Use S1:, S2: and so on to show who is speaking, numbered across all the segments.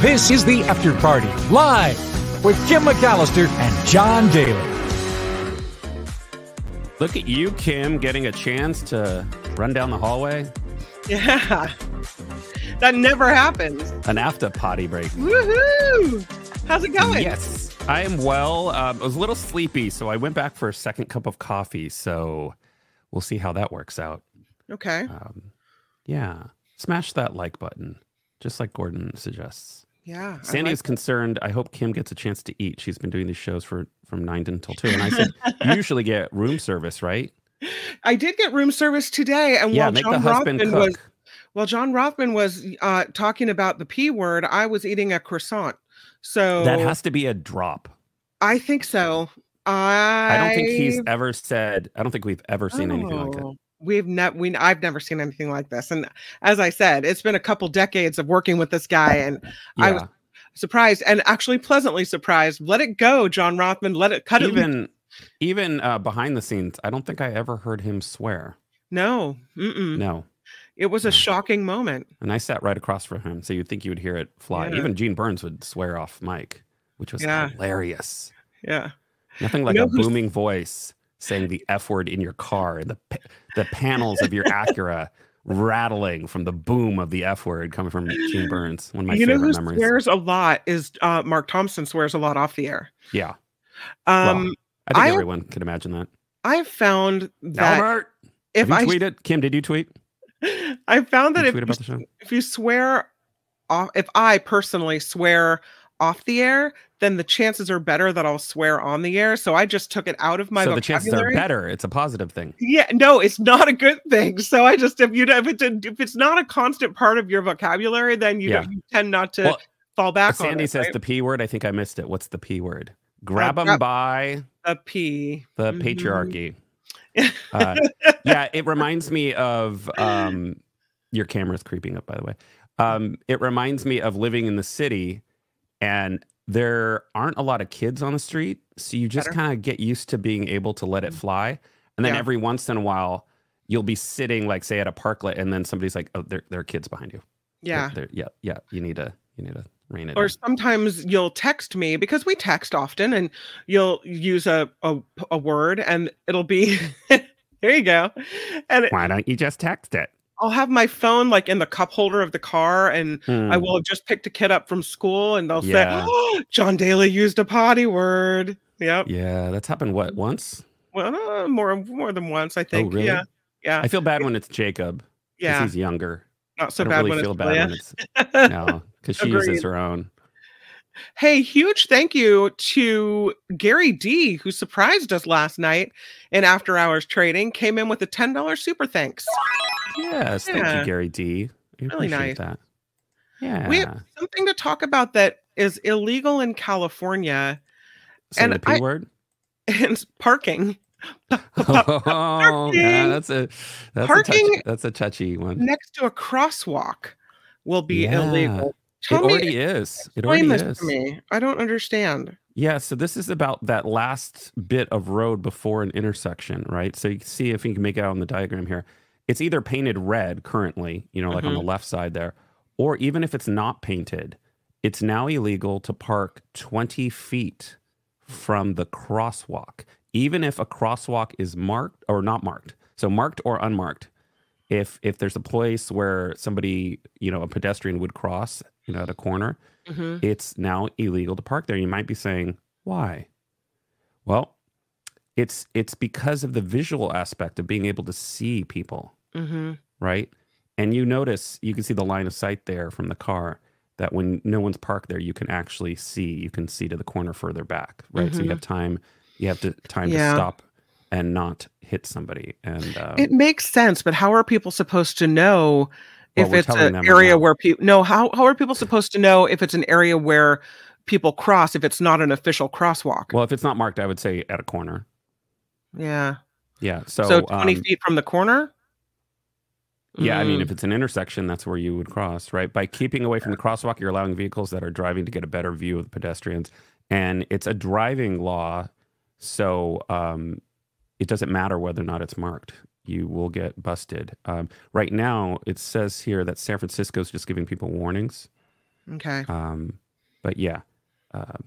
S1: This is the After Party, live with Kim McAllister and John Daly.
S2: Look at you, Kim, getting a chance to run down the hallway.
S3: Yeah. That never happens.
S2: An after potty break.
S3: Woohoo! How's it going?
S2: Yes, I am well. Um, I was a little sleepy, so I went back for a second cup of coffee. So we'll see how that works out.
S3: Okay.
S2: Um, yeah, smash that like button, just like Gordon suggests.
S3: Yeah.
S2: Sandy
S3: like
S2: is concerned. I hope Kim gets a chance to eat. She's been doing these shows for from nine until two, and I said you usually get room service, right?
S3: I did get room service today, and
S2: Yeah,
S3: while John Rothman
S2: cook.
S3: was while John Rothman was uh, talking about the p word, I was eating a croissant. So
S2: That has to be a drop.
S3: I think so. I
S2: I don't think he's ever said. I don't think we've ever seen anything like that.
S3: We've never we I've never seen anything like this. And as I said, it's been a couple decades of working with this guy, and I was surprised and actually pleasantly surprised. Let it go, John Rothman. Let it cut it.
S2: even even uh, behind the scenes, I don't think I ever heard him swear.
S3: No, mm-mm.
S2: No,
S3: it was a shocking moment.
S2: and I sat right across from him, so you'd think you would hear it fly.
S3: Yeah.
S2: Even Gene Burns would swear off mic, which was
S3: Yeah.
S2: hilarious.
S3: Yeah.
S2: Nothing like
S3: know
S2: a booming voice saying the f word in your car, the the panels of your Acura rattling from the boom of the f word coming from Gene Burns. One of my
S3: you know who
S2: memories.
S3: swears a lot is uh, Mark Thompson swears a lot off the air.
S2: Yeah,
S3: Um,
S2: I think
S3: I-
S2: everyone can imagine that.
S3: I've found that
S2: Albert,
S3: if I
S2: tweeted? Kim, did you tweet?
S3: I found that if you,
S2: about the show?
S3: if you swear off, if I personally swear off the air, then the chances are better that I'll swear on the air. So I just took it out of my
S2: so the chances are better. It's a positive thing.
S3: Yeah, no, it's not a good thing. So I just if you if it's a, if it's not a constant part of your vocabulary, then you,
S2: Yeah.
S3: you tend not to
S2: Well,
S3: fall back on
S2: Sandy
S3: it.
S2: says
S3: right?
S2: the p word. I think I missed it. What's the p word? Grab them
S3: grab-
S2: by
S3: the P.
S2: the
S3: Mhm.
S2: patriarchy. Uh, yeah, it reminds me of um, your camera's creeping up, by the way. Um, it reminds me of living in the city, and there aren't a lot of kids on the street, so you just kind of get used to being able to let it mm-hmm. fly. And then
S3: Yeah.
S2: every once in a while, you'll be sitting, like, say, at a parklet, and then somebody's like, "Oh, there, there are kids behind you."
S3: Yeah.
S2: there- yeah, yeah. You need to, you need to rein it.
S3: Or
S2: in.
S3: sometimes you'll text me because we text often, and you'll use a a, a word, and it'll be there you go, and it-
S2: Why don't you just text it?
S3: I'll have my phone like in the cup holder of the car, and I
S2: Hmm.
S3: will have just picked a kid up from school, and they'll
S2: Yeah.
S3: say, oh, "John Daly used a potty word." Yep.
S2: Yeah, that's happened. What once?
S3: Well, uh, more more than once, I think.
S2: Oh, really?
S3: Yeah. Yeah.
S2: I feel bad when it's Jacob.
S3: yeah.
S2: he's younger.
S3: Not so
S2: I
S3: bad
S2: really
S3: when
S2: feel
S3: it's
S2: bad
S3: Leah.
S2: when it's no, because she uses her own.
S3: Hey, huge thank you to Gary D, who surprised us last night in after hours trading, came in with a $10 super thanks.
S2: Yes, thank you, Gary D. I
S3: Really nice.
S2: that. Yeah,
S3: We have something to talk about that is illegal in California
S2: saying
S3: and
S2: the p
S3: I-
S2: word.
S3: and parking
S2: Oh, yeah,
S3: Parking.
S2: that's a that's a touchy, that's a touchy one.
S3: next to a crosswalk will be
S2: Yeah.
S3: illegal.
S2: It
S3: Tell me,
S2: already is. It
S3: explain
S2: already
S3: this
S2: is.
S3: to me. I don't understand.
S2: Yeah, so this is about that last bit of road before an intersection, right? So you can see if you can make it out on the diagram here. It's either painted red currently, you know, like on
S3: Mm-hmm.
S2: the left side there, or even if it's not painted, it's now illegal to park 20 feet from the crosswalk, even if a crosswalk is marked or not marked. So marked or unmarked. If if there's a place where somebody, you know, a pedestrian would cross, you know, at a corner,
S3: Mhm.
S2: it's now illegal to park there. You might be saying, why? Well, it's it's because of the visual aspect of being able to see people,
S3: Mhm.
S2: right? And you notice you can see the line of sight there from the car that when no one's parked there, you can actually see. You can see to the corner further back, right? So you
S3: Mhm.
S2: have time. You have to time
S3: Yeah.
S2: to stop and not hit somebody. And um,
S3: It makes sense, but how are people supposed to know if it's an area where people no how how are people supposed to know if it's an area where people cross if it's not an official crosswalk?
S2: well, if it's not marked, I would say at a corner.
S3: yeah.
S2: Yeah. So,
S3: So, 20
S2: um,
S3: feet from the corner?
S2: Yeah, I mean,
S3: Mm,
S2: if it's an intersection, that's where you would cross, right? By keeping away from the crosswalk, you're allowing vehicles that are driving to get a better view of the pedestrians. And it's a driving law. So um, it doesn't matter whether or not it's marked. You will get busted. Um, right now, it says here that San Francisco is just giving people warnings.
S3: Okay.
S2: Um, but yeah, um,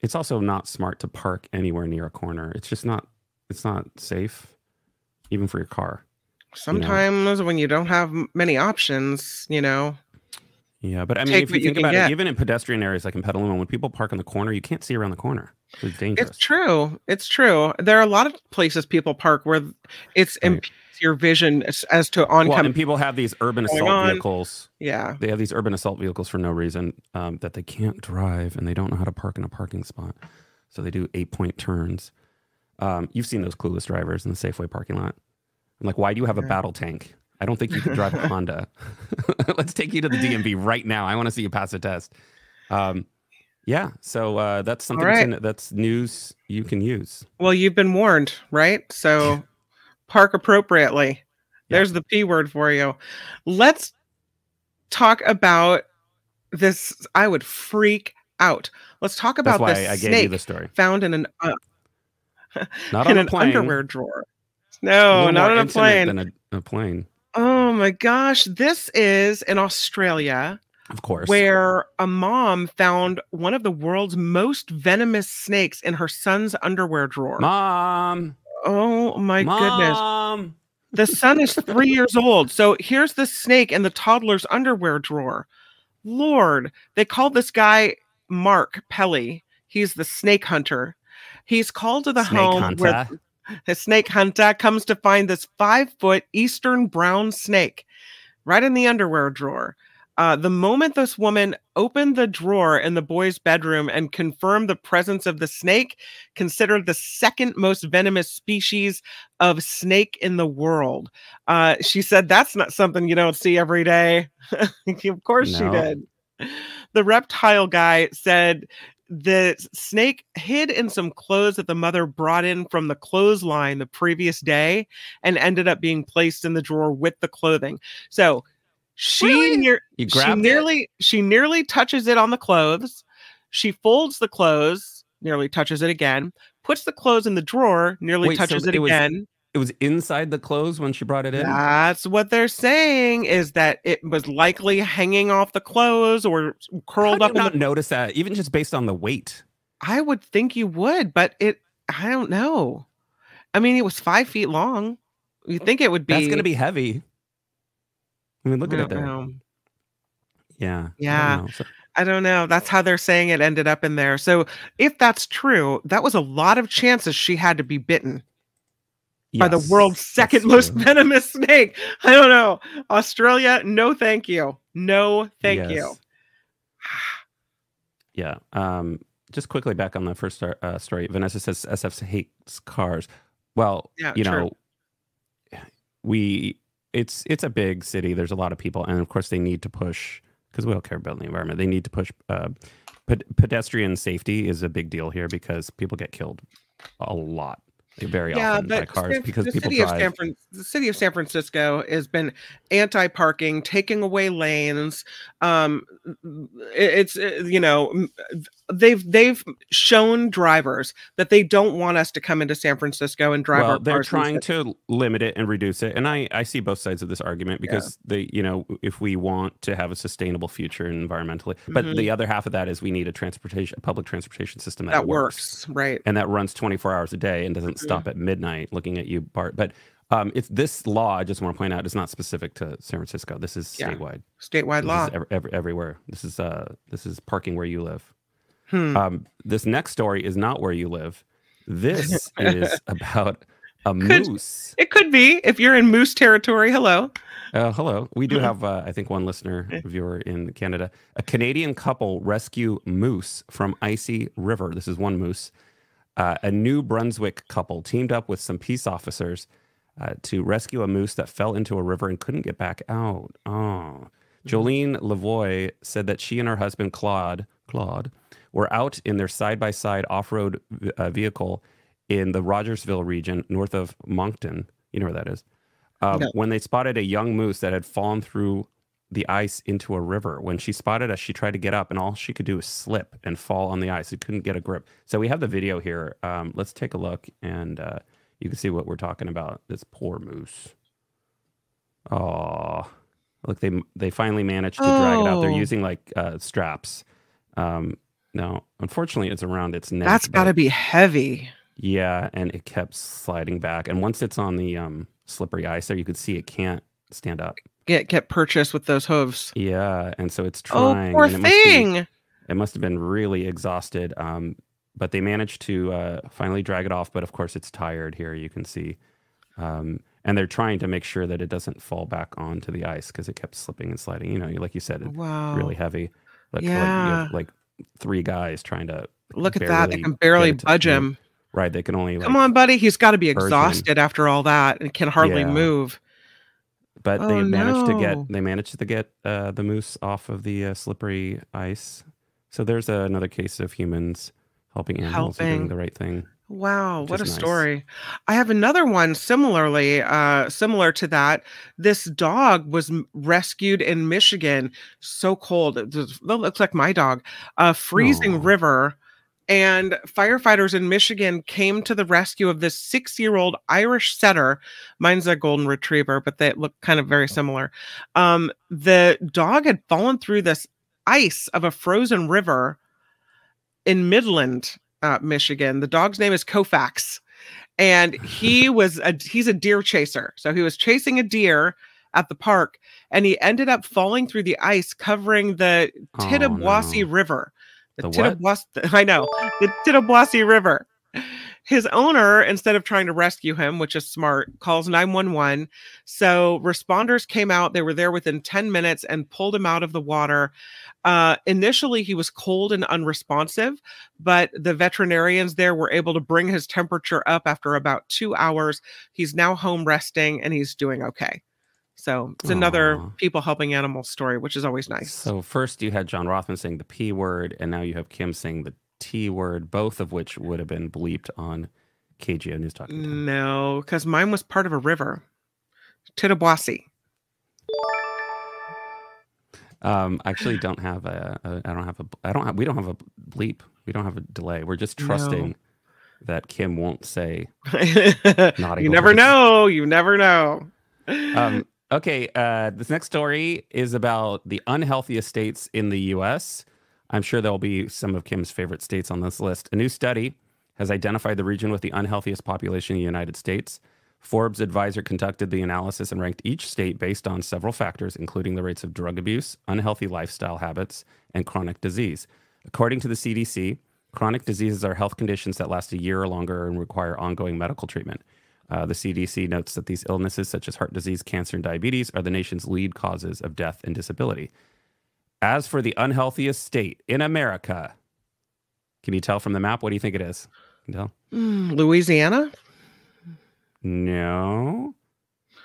S2: it's also not smart to park anywhere near a corner. It's just not. It's not safe, even for your car.
S3: Sometimes when you don't have many options, you know.
S2: Yeah, but I mean,
S3: Take
S2: if you
S3: you
S2: think
S3: can
S2: about
S3: get.
S2: it, even in pedestrian areas like in Petaluma, when people park in the corner, you can't see around the corner. It's dangerous.
S3: It's true. It's true. There are a lot of places people park where it's
S2: Right.
S3: impedes your vision as, as to
S2: Well,
S3: oncoming.
S2: and people have these urban assault
S3: on.
S2: vehicles.
S3: yeah.
S2: They have these urban assault vehicles for no reason um, that they can't drive and they don't know how to park in a parking spot. So they do eight point turns. Um, you've seen those clueless drivers in the Safeway parking lot. I'm like, why do you have a battle tank? I don't think you can drive a Honda. Let's take you to the DMV right now. I want to see you pass a test. Um, yeah, so uh, that's something
S3: right.
S2: to- that's news you can use.
S3: Well, you've been warned, right? So park appropriately.
S2: Yeah.
S3: There's the P word for you. Let's talk about this. I would freak out. Let's talk
S2: That's
S3: about this
S2: I gave
S3: snake
S2: you the story.
S3: found in an uh,
S2: Not
S3: in
S2: on a
S3: an
S2: plane.
S3: underwear drawer. No, not on a plane.
S2: Than a, a plane,
S3: Oh my gosh, this is in Australia
S2: of course.
S3: where a mom found one of the world's most venomous snakes in her son's underwear drawer.
S2: Mom,
S3: Oh my goodness.
S2: Mom.
S3: The son is three years old. So here's the snake in the toddler's underwear drawer. Lord, they called this guy Mark Pelly. He's the snake hunter. He's called to the
S2: Snake
S3: home where the snake hunter comes to find this five foot eastern brown snake right in the underwear drawer. Uh, the moment this woman opened the drawer in the boy's bedroom and confirmed the presence of the snake, considered the second most venomous species of snake in the world, uh, she said, That's not something you don't see every day. of course she did. The reptile guy said the snake hid in some clothes that the mother brought in from the clothesline the previous day and ended up being placed in the drawer with the clothing. So she
S2: Really?
S3: near
S2: You
S3: she
S2: grabbed it?
S3: nearly she nearly touches it on the clothes. She folds the clothes, nearly touches it again, puts the clothes in the drawer, nearly
S2: Wait, so
S3: touches it,
S2: it was
S3: again.
S2: It was inside the clothes when she brought it in.
S3: That's what they're saying is that it was likely hanging off the clothes or
S2: How
S3: curled
S2: do
S3: up
S2: you
S3: in
S2: not
S3: the
S2: notice that, even just based on the weight.
S3: I would think you would, but it I don't know. I mean, it was five feet long. You think it would be
S2: That's going to be heavy. I mean, look
S3: I
S2: at it there.
S3: know.
S2: Yeah. I don't
S3: Yeah.
S2: So-
S3: I don't know. That's how they're saying it ended up in there. So if that's true, that was a lot of chances she had to be bitten by the world's second most
S2: true.
S3: venomous snake. I don't know. Australia, no thank you. No thank you.
S2: Yeah. Um, just quickly back on the first uh, story. Vanessa says SF hates cars. Well,
S3: Yeah,
S2: you
S3: true.
S2: know, we it's it's a big city. There's a lot of people, and of course they need to push because we all care about the environment. They need to push. Uh, ped- pedestrian safety is a big deal here because people get killed a lot, very
S3: yeah,
S2: often by cars
S3: San-
S2: because
S3: the
S2: people
S3: city of. San Fran- the city of San Francisco has been anti-parking, taking away lanes. Um, it- it's uh, you know they've they've shown drivers that they don't want us to come into San Francisco and drive
S2: well,
S3: our
S2: they're trying to limit it and reduce it, and I I see both sides of this argument because they you know if we want to have a sustainable future environmentally, but
S3: Mhm.
S2: the other half of that is we need a transportation a public transportation system that,
S3: that
S2: works.
S3: works, right?
S2: and that runs 24 hours a day and doesn't stop at midnight looking at you bart but um, it's this law i just want to point out is not specific to san francisco this is
S3: Yeah.
S2: statewide
S3: Statewide
S2: this
S3: law.
S2: is ev- ev- everywhere this is uh this is parking where you live
S3: Hmm.
S2: um, this next story is not where you live this is about a
S3: Could-
S2: moose
S3: It could be if you're in moose territory. Hello.
S2: uh, hello. We do
S3: Mhm.
S2: have, uh, I think, one listener
S3: Eh.
S2: viewer in Canada. A Canadian couple rescue moose from icy river. This is one moose. Uh, a New Brunswick couple teamed up with some peace officers uh, to rescue a moose that fell into a river and couldn't get back out. Oh. Jolene Lavoie said that she and her husband Claude Claude were out in their side-by-side off-road uh, vehicle in the Rogersville region north of Moncton. You know where that is. Um,
S3: No.
S2: When they spotted a young moose that had fallen through the ice into a river. When she spotted us, she tried to get up, and all she could do was slip and fall on the ice. She couldn't get a grip. So we have the video here. Um, let's take a look, and uh, you can see what we're talking about. This poor moose. Oh, Look, they they finally managed to drag it out. They're
S3: Oh.
S2: using like uh, straps. Um, no, unfortunately, it's around its neck.
S3: That's got to be heavy.
S2: Yeah, and it kept sliding back. And once it's on the um, slippery ice, there you could see it can't stand up.
S3: Get get purchased with those hooves.
S2: Yeah, and so it's
S3: Oh,
S2: trying.
S3: poor
S2: and it must be-
S3: thing.
S2: it must have been really exhausted. Um, but they managed to uh, finally drag it off. But of course, it's tired here. You can see, um, and they're trying to make sure that it doesn't fall back onto the ice because it kept slipping and sliding. You know, like you said, it's
S3: Wow.
S2: really heavy. Like, like
S3: Yeah.
S2: have like three guys trying to
S3: Look at that. They can barely
S2: get it to
S3: budge him.
S2: right. They can only like,
S3: Come on, buddy. He's got to be
S2: him.
S3: exhausted after all that and can hardly
S2: Yeah.
S3: move.
S2: But
S3: Oh,
S2: they managed to get they managed to get uh, the moose off of the uh, slippery ice. So there's another case of humans helping animals and
S3: Helping.
S2: doing the right thing.
S3: Wow, what a
S2: nice.
S3: story. I have another one similarly uh similar to that. This dog was rescued in Michigan. So cold. It looks like my dog. A freezing
S2: Aw.
S3: river and firefighters in Michigan came to the rescue of this 6-year-old Irish setter. Mine's a golden retriever, but they look kind of very similar. Um the dog had fallen through this ice of a frozen river in Midland, uh, Michigan. The dog's name is Kofax, and he was a he's a deer chaser. So he was chasing a deer at the park, and he ended up falling through the ice, covering the
S2: Oh,
S3: Tittabawassee
S2: no.
S3: River. The,
S2: The?
S3: I know the Tittabawassee River. His owner, instead of trying to rescue him, which is smart, calls 911. So responders came out. They were there within 10 minutes and pulled him out of the water. Uh, initially, he was cold and unresponsive, but the veterinarians there were able to bring his temperature up after about two hours. He's now home resting and he's doing okay. So it's another
S2: Aw.
S3: people helping animals story, which is always nice.
S2: So first you had John Rothman saying the P word, and now you have Kim saying the T word, both of which would have been bleeped on KGO News Time.
S3: No, because mine was part of a river. Tittabawassee.
S2: Um, I actually don't have a, a. I don't have a. I don't have. We don't have a bleep. We don't have a delay. We're just
S3: No.
S2: trusting that Kim won't say.
S3: You never know. You never know.
S2: Um, okay. Uh, this next story is about the unhealthiest states in the U.S. I'm sure there'll be some of Kim's favorite states on this list. A new study has identified the region with the unhealthiest population in the United States. Forbes Advisor conducted the analysis and ranked each state based on several factors, including the rates of drug abuse, unhealthy lifestyle habits, and chronic disease. According to the CDC, chronic diseases are health conditions that last a year or longer and require ongoing medical treatment. Uh, the CDC notes that these illnesses, such as heart disease, cancer, and diabetes, are the nation's lead causes of death and disability. As for the unhealthiest state in America, can you tell from the map? What do you think it is? Can tell?
S3: Mm, Louisiana?
S2: No.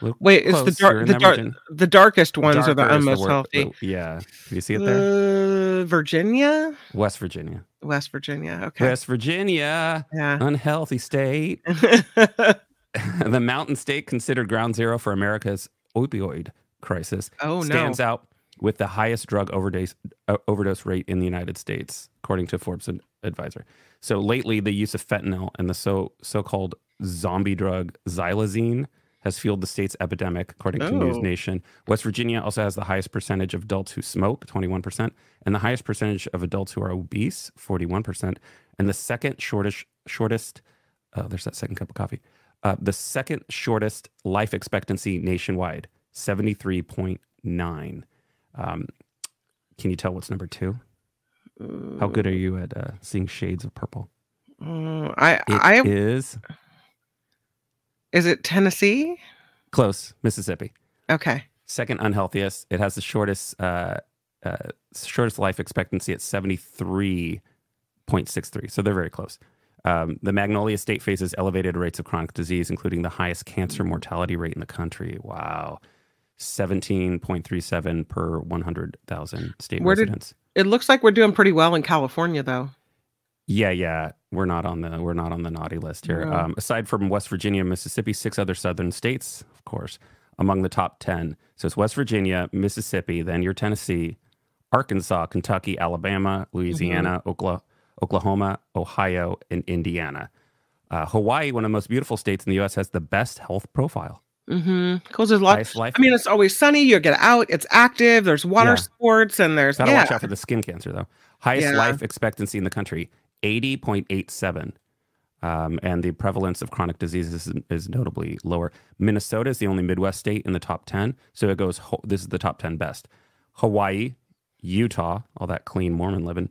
S2: Look
S3: Wait, it's the. Dark the dark the darkest ones are the
S2: Darker is
S3: unmost
S2: wor-
S3: healthy.
S2: the- yeah. Can you see it there?
S3: Uh, Virginia?
S2: West Virginia.
S3: West Virginia. Okay.
S2: West Virginia,
S3: Yeah.
S2: unhealthy state. the mountain state considered ground zero for America's opioid crisis
S3: oh no.
S2: stands out with the highest drug overdose uh, overdose rate in the United States, according to Forbes Advisor. So lately, the use of fentanyl and the so so-called zombie drug xylazine has fueled the state's epidemic, according to News
S3: Oh.
S2: Nation. West Virginia also has the highest percentage of adults who smoke, 21%, and the highest percentage of adults who are obese, 41%, and the second shortest shortest. Oh, there's that second cup of coffee. Uh, the second shortest life expectancy nationwide, 73.9. Um, can you tell what's number two? How good are you at uh, seeing shades of purple?
S3: I
S2: It
S3: I
S2: is
S3: is it Tennessee?
S2: close, Mississippi.
S3: Okay.
S2: Second unhealthiest. It has the shortest uh, uh, shortest life expectancy at 73.63. So they're very close. Um, the Magnolia State faces elevated rates of chronic disease, including the highest cancer mortality rate in the country. Wow. 17.37 per 100,000 state
S3: Where did-
S2: residents.
S3: It looks like we're doing pretty well in California though.
S2: Yeah, yeah, we're not on the we're not on the naughty list here.
S3: No.
S2: Um, aside from West Virginia, and Mississippi, six other southern states, of course, among the top ten. So it's West Virginia, Mississippi, then your Tennessee, Arkansas, Kentucky, Alabama, Louisiana, Okla- Oklahoma, Ohio, and Indiana. Uh, Hawaii, one of the most beautiful states in the U.S., has the best health profile.
S3: Mm-hmm. Because there's a lot.
S2: Highest life.
S3: I mean, it's always sunny. You get out. It's active. There's water
S2: Yeah.
S3: sports, and there's
S2: Gotta
S3: yeah.
S2: watch out for the skin cancer though. Highest
S3: Yeah.
S2: life expectancy in the country, eighty point eight seven. Um, and the prevalence of chronic diseases is, is notably lower. Minnesota is the only Midwest state in the top 10. So it goes, this is the top 10 best. Hawaii, Utah, all that clean Mormon living,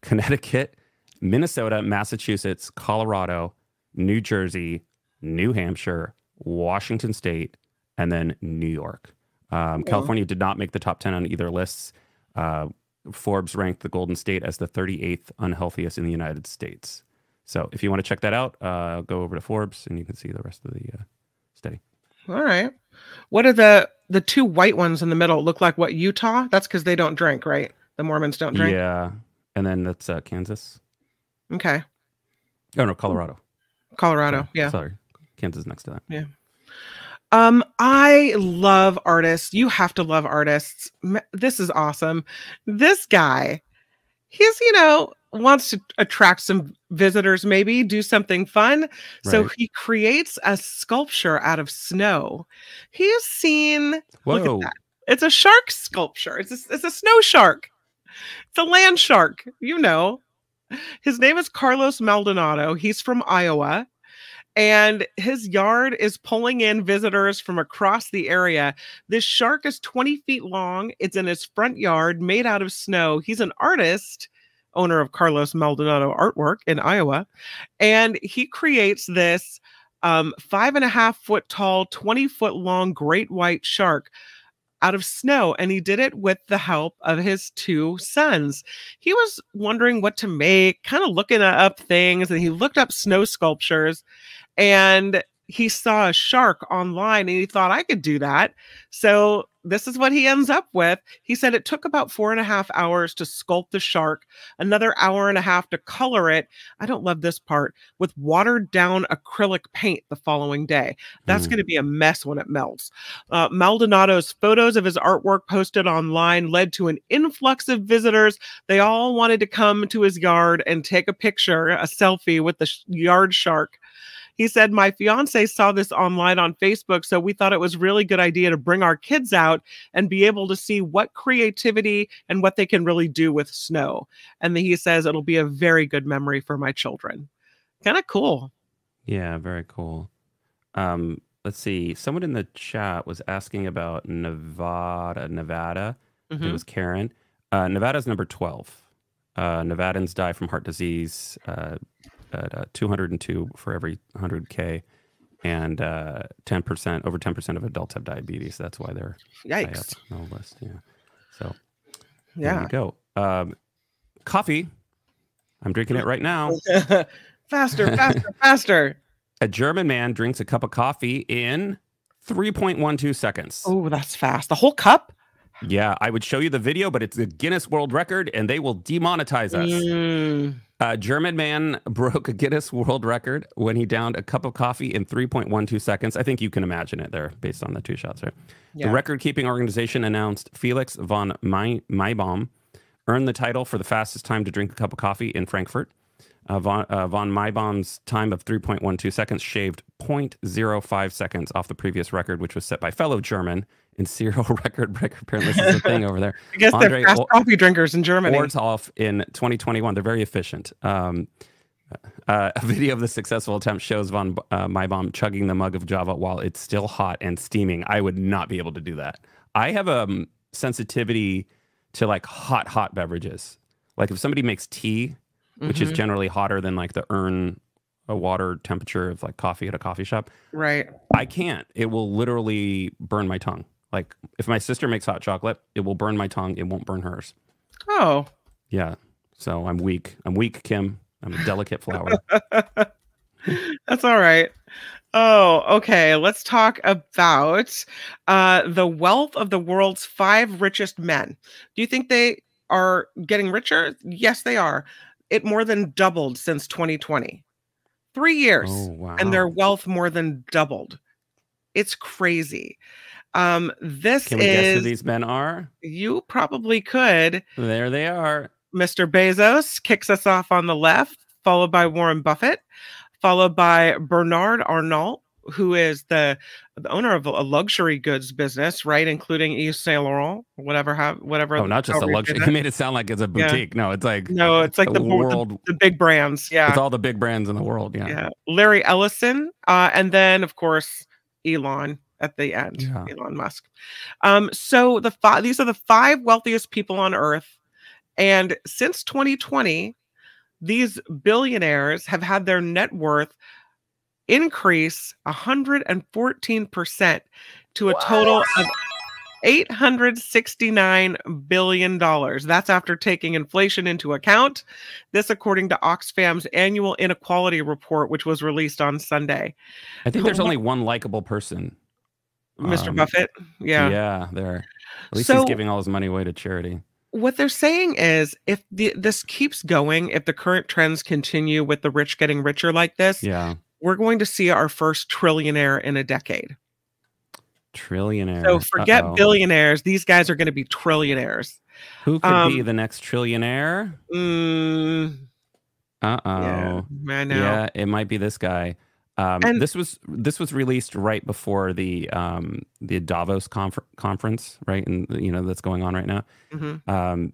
S2: Connecticut, Minnesota, Massachusetts, Colorado, New Jersey, New Hampshire, Washington State, and then New York. Um, California did not make the top 10 on either lists. Uh, Forbes ranked the Golden State as the 38th unhealthiest in the United States. So if you want to check that out, uh, go over to Forbes and you can see the rest of the uh, study.
S3: All right. What are the the two white ones in the middle? Look like what Utah? That's because they don't drink, right? The Mormons don't drink.
S2: Yeah. And then that's uh, Kansas.
S3: Okay.
S2: Oh, no, Colorado.
S3: Colorado.
S2: Sorry.
S3: Yeah.
S2: Sorry. Kansas next to that. Yeah.
S3: Um, I love artists. You have to love artists. This is awesome. This guy, he's, you know, wants to attract some visitors, maybe do something fun. So he creates a sculpture out of snow. He has seen, look
S2: Whoa.
S3: at that. It's a shark sculpture. It's a, it's a snow shark. It's a land shark, you know. His name is Carlos Maldonado. He's from Iowa and his yard is pulling in visitors from across the area. This shark is 20 feet long. It's in his front yard, made out of snow. He's an artist, owner of Carlos Maldonado Artwork in Iowa, and he creates this um, five and a half foot tall, 20 foot long great white shark out of snow and he did it with the help of his two sons. He was wondering what to make, kind of looking up things and he looked up snow sculptures and he saw a shark online and he thought I could do that. So this is what he ends up with. He said it took about four and a half hours to sculpt the shark, another hour and a half to color it. I don't love this part with watered down acrylic paint the following day. That's
S2: Hmm.
S3: going to be a mess when it melts. Uh, Maldonado's photos of his artwork posted online led to an influx of visitors. They all wanted to come to his yard and take a picture, a selfie with the yard shark. He said, My fiance saw this online on Facebook, so we thought it was really good idea to bring our kids out and be able to see what creativity and what they can really do with snow. And then he says it'll be a very good memory for my children. Kind of cool.
S2: Yeah, very cool. Um, let's see. Someone in the chat was asking about Nevada. Nevada. It
S3: Mhm.
S2: was Karen. Uh, Nevada's number 12. Uh, Nevadans die from heart disease uh, at uh, 202 for every 100K. And uh, 10%, over 10% of adults have diabetes. That's why they're
S3: Yikes.
S2: on the list. Yeah. So there
S3: Yeah.
S2: you go. Um, coffee. I'm drinking it right now.
S3: faster, faster, faster.
S2: A German man drinks a cup of coffee in 3.12 seconds.
S3: Oh, that's fast. The whole cup?
S2: Yeah, I would show you the video, but it's a Guinness World Record and they will demonetize us.
S3: Mm.
S2: A German man broke a Guinness World Record when he downed a cup of coffee in 3.12 seconds. I think you can imagine it there based on the two shots, right?
S3: Yeah.
S2: The record keeping organization announced Felix von Mai- Meibom earned the title for the fastest time to drink a cup of coffee in Frankfurt. Uh, von, uh, von Meibom's time of 3.12 seconds shaved 0.05 seconds off the previous record, which was set by fellow German in serial record breaker. Apparently, this is a thing over there.
S3: I guess
S2: Andre
S3: they're fast coffee drinkers in Germany.
S2: Ortolf in 2021. They're very efficient. Um, uh, a video of the successful attempt shows von uh, chugging the mug of Java while it's still hot and steaming. I would not be able to do that. I have a um, sensitivity to like hot, hot beverages. Like if somebody makes tea, which is
S3: Mhm.
S2: generally hotter than like the urn a water temperature of like coffee at a coffee shop,
S3: right.
S2: I can't. It will literally burn my tongue. Like if my sister makes hot chocolate, it will burn my tongue. It won't burn hers.
S3: Oh,
S2: Yeah. So I'm weak. I'm weak, Kim. I'm a delicate flower.
S3: that's all right. Oh, okay. Let's talk about uh, the wealth of the world's five richest men. Do you think they are getting richer? Yes, they are. It more than doubled since 2020. Three years.
S2: oh wow.
S3: and their wealth more than doubled. It's crazy. Um, this
S2: Can we guess who these men are?
S3: you probably could.
S2: There they are.
S3: Mr. Bezos kicks us off on the left, followed by Warren Buffett, followed by Bernard Arnault, who is the the owner of a luxury goods business, right, including Yves Saint Laurent, whatever have whatever.
S2: Oh, not just a
S3: however you say
S2: luxury.
S3: that.
S2: You made it sound like it's a
S3: Yeah.
S2: boutique. No, it's like
S3: No, it's like
S2: the
S3: bo- the
S2: world-
S3: the big brands. Yeah,
S2: it's all the big brands in the world. Yeah.
S3: yeah. Larry Ellison, uh, and then of course Elon at the end,
S2: Yeah.
S3: Elon Musk. Um, so the five these are the five wealthiest people on earth, and since 2020, these billionaires have had their net worth increase 114 percent to a total of 869 billion dollars. That's after taking inflation into account. This according to Oxfam's annual inequality report which was released on Sunday.
S2: I think there's only one likable person.
S3: Mr.
S2: Um,
S3: Buffett, yeah.
S2: Yeah, there. At least
S3: So-
S2: he's giving all his money away to charity.
S3: What they're saying is if the, this keeps going, if the current trends continue with the rich getting richer like this,
S2: Yeah.
S3: we're going to see our first trillionaire in a decade.
S2: Trillionaire.
S3: So forget
S2: Uh-oh.
S3: billionaires, these guys are going to be trillionaires.
S2: Who could be
S3: um,
S2: the next trillionaire?
S3: Mm,
S2: Uh oh.
S3: yeah, I know.
S2: Yeah, it might be this guy. Um,
S3: And-
S2: this was this was released right before the um, the Davos confer- conference, right? And you know that's going on right now.
S3: Mhm.
S2: Um,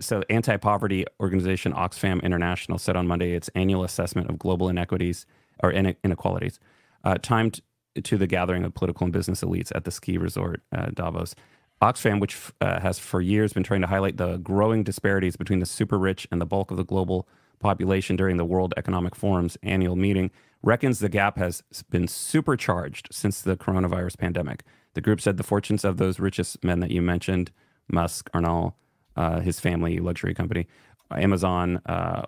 S2: so, anti-poverty organization Oxfam International said on Monday its annual assessment of global inequities or ine- inequalities, uh, timed to the gathering of political and business elites at the ski resort uh, Davos. Oxfam, which uh, has for years been trying to highlight the growing disparities between the super rich and the bulk of the global population during the World Economic Forum's annual meeting, reckons the gap has been supercharged since the coronavirus pandemic. The group said the fortunes of those richest men that you mentioned, Musk, Arnold, uh, his family luxury company, Amazon, uh,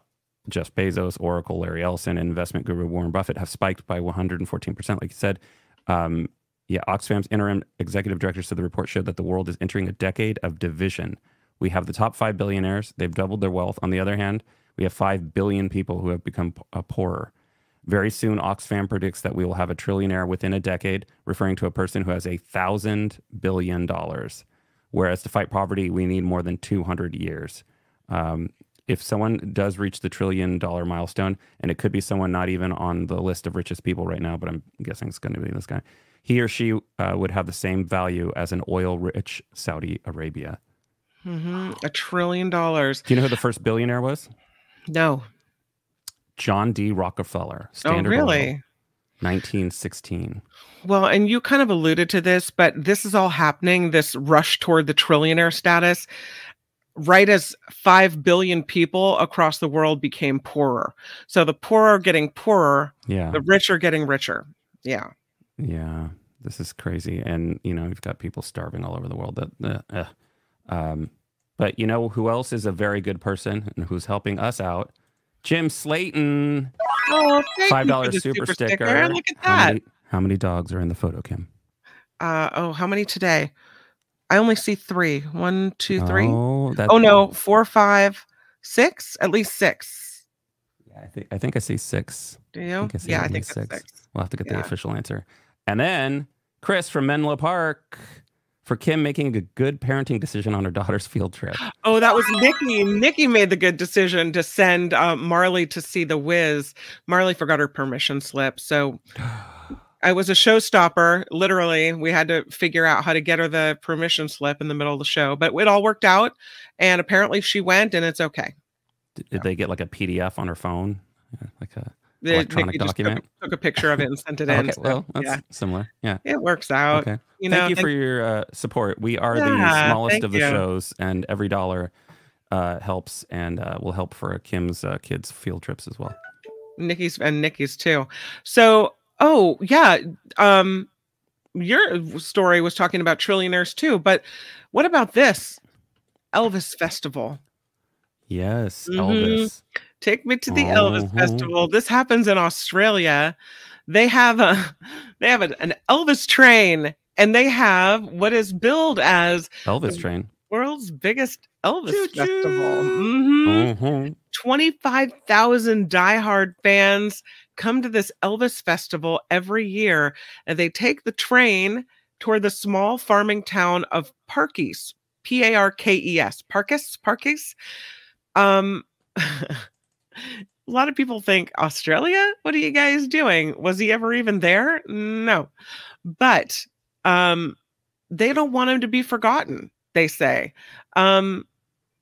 S2: Jeff Bezos, Oracle, Larry Ellison, and investment guru Warren Buffett have spiked by 114%. Like you said, um, yeah, Oxfam's interim executive director said the report showed that the world is entering a decade of division. We have the top five billionaires, they've doubled their wealth. On the other hand, we have 5 billion people who have become uh, poorer. Very soon, Oxfam predicts that we will have a trillionaire within a decade, referring to a person who has a thousand billion dollars. Whereas to fight poverty, we need more than 200 years. Um, if someone does reach the trillion dollar milestone, and it could be someone not even on the list of richest people right now, but I'm guessing it's going to be this guy, he or she uh, would have the same value as an oil rich Saudi Arabia.
S3: Mhm. A trillion dollars.
S2: Do you know who the first billionaire was?
S3: No.
S2: John D. Rockefeller. Standard
S3: oh,
S2: Oil,
S3: really?
S2: 1916.
S3: Well, and you kind of alluded to this, but this is all happening, this rush toward the trillionaire status, right as 5 billion people across the world became poorer. So the poor are getting poorer,
S2: Yeah.
S3: the rich are getting richer. Yeah.
S2: Yeah, this is crazy, and you know you've got people starving all over the world. That, uh, uh. Um, but you know who else is a very good person and who's helping us out? Jim Slayton,
S3: Oh, thank
S2: Five dollar
S3: the
S2: super, sticker.
S3: Look at
S2: How many, how many dogs are in the photo, Kim?
S3: Uh, oh, how many today? I only see three. One, two, three.
S2: Oh, that,
S3: Oh no, four, five, six. At least six.
S2: Yeah, I think I think I see six.
S3: Do you?
S2: I see
S3: yeah, I think
S2: six.
S3: six.
S2: We'll have to get the official answer. And then Chris from Menlo Park for Kim making a good parenting decision on her daughter's field trip.
S3: Oh, that was Nikki. Nikki made the good decision to send uh, Marley to see the Wiz. Marley forgot her permission slip, so I was a showstopper. Literally, we had to figure out how to get her the permission slip in the middle of the show, but it all worked out. And apparently, she went, and it's okay.
S2: Did, did they get like a PDF on her phone, Yeah, like a Electronic
S3: Nikki just took
S2: document?
S3: Took, a picture of it and sent it in.
S2: okay?
S3: so,
S2: Well, that's
S3: yeah,
S2: similar. Yeah.
S3: it works out.
S2: Okay.
S3: You know,
S2: thank you
S3: thank-
S2: for your uh, support. We are the smallest of the
S3: you.
S2: shows, and every dollar uh, helps and uh, will help for Kim's uh, kids' field trips as well.
S3: Nikki's and Nikki's too. So, oh yeah, um, your story was talking about trillionaires too, but what about this Elvis Festival?
S2: Yes,
S3: Mhm.
S2: Elvis.
S3: Take me to the Elvis
S2: Mhm.
S3: Festival. This happens in Australia. They have a they have an, an Elvis train, and they have what is billed as
S2: Elvis train.
S3: world's biggest Elvis
S2: Choo-choo.
S3: festival. Mhm.
S2: Mhm.
S3: 25,000 diehard fans come to this Elvis festival every year and they take the train toward the small farming town of Parkes, P A R K E S, Parkes, Parkes. Um a lot of people think Australia. What are you guys doing? Was he ever even there? No, but um, they don't want him to be forgotten. They say. Um,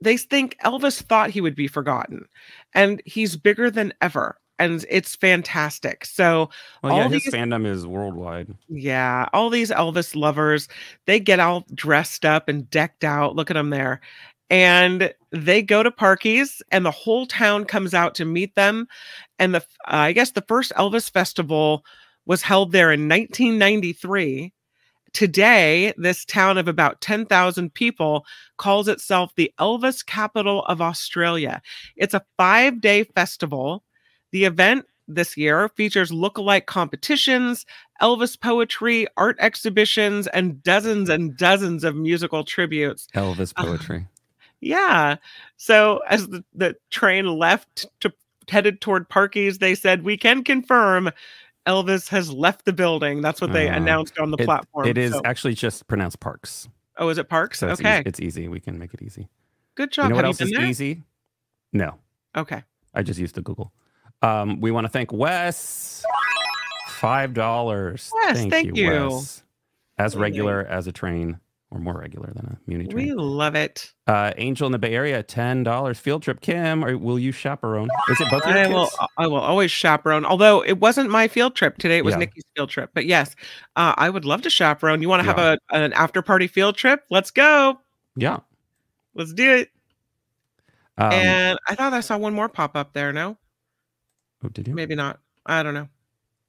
S3: they think Elvis thought he would be forgotten, and he's bigger than ever and it's fantastic. So
S2: well, yeah, his these, fandom is worldwide.
S3: Yeah, all these Elvis lovers, they get all dressed up and decked out. Look at them there. And they go to Parkies, and the whole town comes out to meet them. And the uh, I guess the first Elvis festival was held there in 1993. Today, this town of about 10,000 people calls itself the Elvis capital of Australia. It's a five day festival. The event this year features look-alike competitions, Elvis poetry, art exhibitions, and dozens and dozens of musical tributes.
S2: Elvis poetry. Uh,
S3: yeah. So as the, the train left to headed toward Parkies, they said, We can confirm Elvis has left the building. That's what they uh, announced on the
S2: it,
S3: platform.
S2: It is so. actually just pronounced Parks.
S3: Oh, is it Parks?
S2: So
S3: it's okay.
S2: Easy. It's easy. We can make it easy.
S3: Good job.
S2: You know
S3: Have
S2: what else is there? easy? No.
S3: Okay.
S2: I just used the Google. Um, we want to thank Wes. Five dollars.
S3: Yes, thank, thank you, you.
S2: Wes. As regular as a train, or more regular than a Muni train.
S3: We love it.
S2: Uh, Angel in the Bay Area, ten dollars. Field trip. Kim, or will you chaperone? Is it both
S3: I will. I will always chaperone. Although it wasn't my field trip today, it was yeah. Nikki's field trip. But yes, uh, I would love to chaperone. You want to have a an after party field trip? Let's go.
S2: Yeah,
S3: let's do it. Um, and I thought I saw one more pop up there. No.
S2: Oh, did you?
S3: Maybe not. I don't know.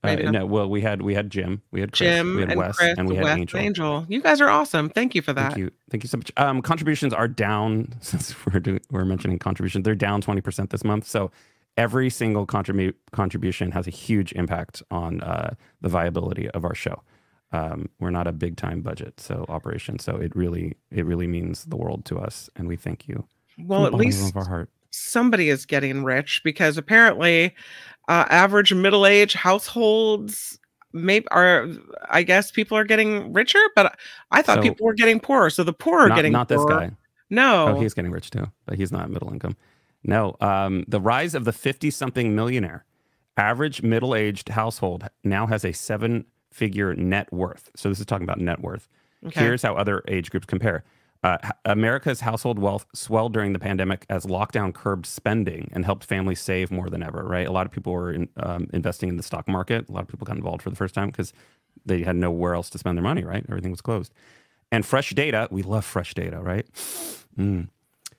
S2: Uh, no, well, we had we had Jim, we had Chris, Jim, we had
S3: and
S2: Wes,
S3: Chris,
S2: and we had
S3: Wes,
S2: Angel.
S3: Angel. You guys are awesome. Thank you for that.
S2: Thank you, thank you so much. Um, contributions are down since we're doing we're mentioning contributions. They're down twenty percent this month. So every single contribu- contribution has a huge impact on uh, the viability of our show. Um, we're not a big time budget, so operation. So it really it really means the world to us, and we thank you.
S3: Well, at least
S2: of our heart
S3: somebody is getting rich because apparently uh, average middle-aged households maybe are i guess people are getting richer but i thought so, people were getting poorer so the poor are
S2: not,
S3: getting
S2: not
S3: poorer.
S2: this guy.
S3: No.
S2: Oh he's getting rich too but he's not middle income. No um, the rise of the 50 something millionaire average middle-aged household now has a seven figure net worth. So this is talking about net worth. Okay. here's how other age groups compare uh, America's household wealth swelled during the pandemic as lockdown curbed spending and helped families save more than ever. Right, a lot of people were in, um, investing in the stock market. A lot of people got involved for the first time because they had nowhere else to spend their money. Right, everything was closed. And fresh data, we love fresh data, right? Mm,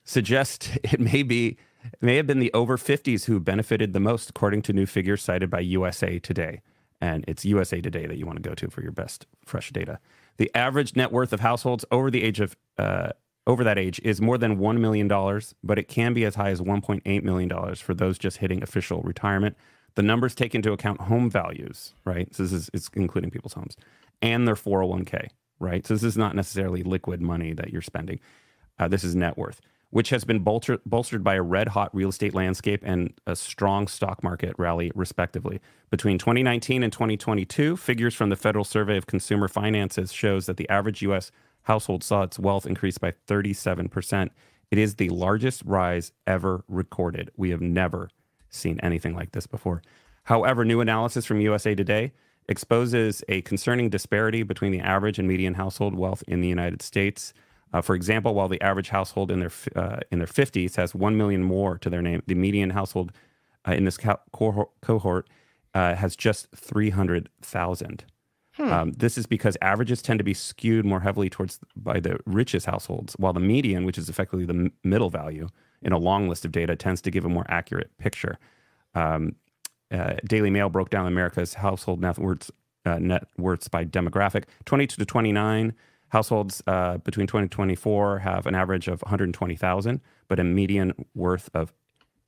S2: suggest it may be it may have been the over 50s who benefited the most, according to new figures cited by USA Today. And it's USA Today that you want to go to for your best fresh data. The average net worth of households over the age of uh, over that age is more than $1 million, but it can be as high as $1.8 million for those just hitting official retirement. The numbers take into account home values, right? So this is it's including people's homes and their 401k, right? So this is not necessarily liquid money that you're spending. Uh, this is net worth which has been bolster, bolstered by a red hot real estate landscape and a strong stock market rally, respectively. Between 2019 and 2022, figures from the Federal Survey of Consumer Finances shows that the average U.S. household saw its wealth increase by 37%. It is the largest rise ever recorded. We have never seen anything like this before. However, new analysis from USA Today exposes a concerning disparity between the average and median household wealth in the United States. Uh, for example, while the average household in their uh, in their 50s has 1 million more to their name, the median household uh, in this co- cohort uh, has just 300,000. Hmm. Um, this is because averages tend to be skewed more heavily towards by the richest households, while the median, which is effectively the middle value in a long list of data, tends to give a more accurate picture. Um, uh, Daily Mail broke down America's household net worths, uh, net worths by demographic. 22 to 29 Households uh, between 2024 have an average of 120,000, but a median worth of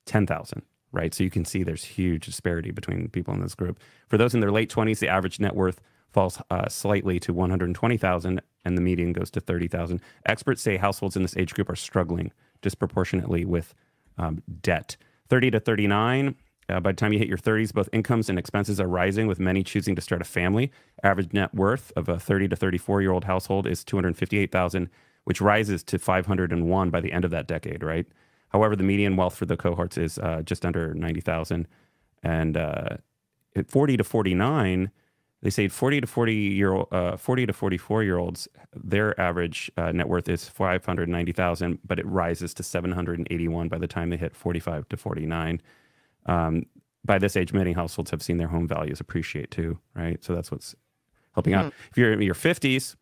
S2: 10,000. Right, so you can see there's huge disparity between people in this group. For those in their late 20s, the average net worth falls uh, slightly to 120,000, and the median goes to 30,000. Experts say households in this age group are struggling disproportionately with um, debt. 30 to 39, uh, by the time you hit your 30s, both incomes and expenses are rising, with many choosing to start a family. Average net worth of a 30 to 34 year old household is 258,000, which rises to 501 by the end of that decade. Right. However, the median wealth for the cohorts is uh, just under 90,000. And uh, at 40 to 49, they say 40 to 40 year uh, 40 to 44 year olds, their average uh, net worth is 590,000, but it rises to 781 by the time they hit 45 to 49. Um, by this age, many households have seen their home values appreciate too, right? So that's what's helping out. If you're in your 50s,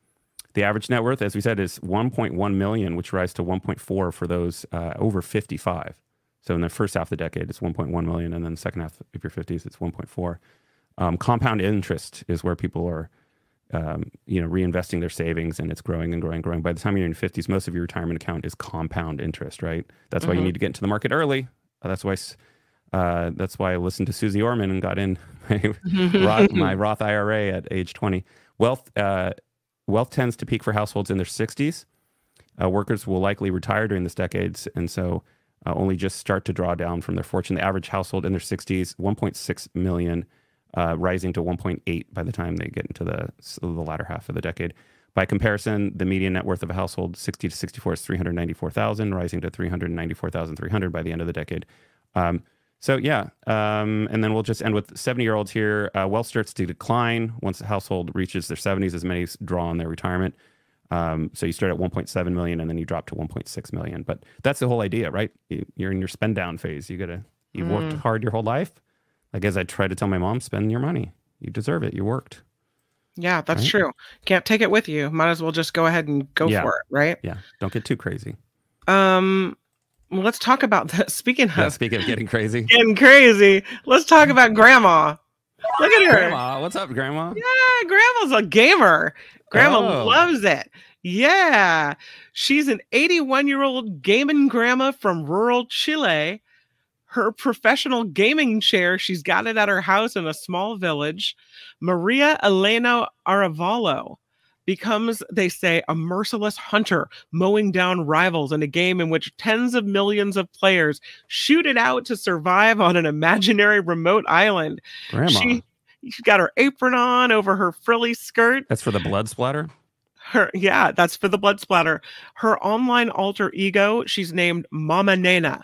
S2: the average net worth, as we said, is 1.1 million, which rises to 1.4 for those uh, over 55. So in the first half of the decade, it's 1.1 million, and then the second half if you're 50s, it's 1.4. Um, compound interest is where people are, um, you know, reinvesting their savings, and it's growing and growing and growing. By the time you're in your 50s, most of your retirement account is compound interest, right? That's why you
S3: Mhm.
S2: need to get into the market early. Uh, that's why. Uh, that's why I listened to Suze Orman and got in my Roth, my Roth IRA at age 20. Wealth uh, wealth tends to peak for households in their 60s. Uh, workers will likely retire during this decades, and so uh, only just start to draw down from their fortune. The average household in their 60s, 1.6 million, uh, rising to 1.8 by the time they get into the the latter half of the decade. By comparison, the median net worth of a household 60 to 64 is 394,000, rising to 394,300 by the end of the decade. Um, so yeah, um, and then we'll just end with 70 year olds here. Uh, wealth starts to decline once the household reaches their 70s, as many draw on their retirement. Um, so you start at 1.7 million and then you drop to 1.6 million. But that's the whole idea, right? You, you're in your spend down phase. You gotta you worked
S3: Mm.
S2: hard your whole life. Like as I try to tell my mom, spend your money. You deserve it. You worked.
S3: Yeah, that's
S2: Right?
S3: true. Can't take it with you. Might as well just go ahead and go
S2: Yeah.
S3: for it, right?
S2: Yeah. Don't get too crazy.
S3: Um, well, let's talk about that. Speaking
S2: Yeah,
S3: of
S2: speaking of getting crazy.
S3: getting crazy, let's talk about Grandma. Look at her.
S2: Grandma, what's up, Grandma?
S3: Yeah, Grandma's a gamer. Grandma
S2: Oh.
S3: loves it. Yeah, she's an 81 year old gaming grandma from rural Chile. Her professional gaming chair, she's got it at her house in a small village. Maria Elena Arevalo becomes, they say, a merciless hunter, mowing down rivals in a game in which tens of millions of players shoot it out to survive on an imaginary remote island.
S2: Grandma.
S3: She, she's got her apron on over her frilly skirt.
S2: That's for the blood splatter.
S3: Her, yeah, that's for the blood splatter. Her online alter ego, she's named Mama Nena,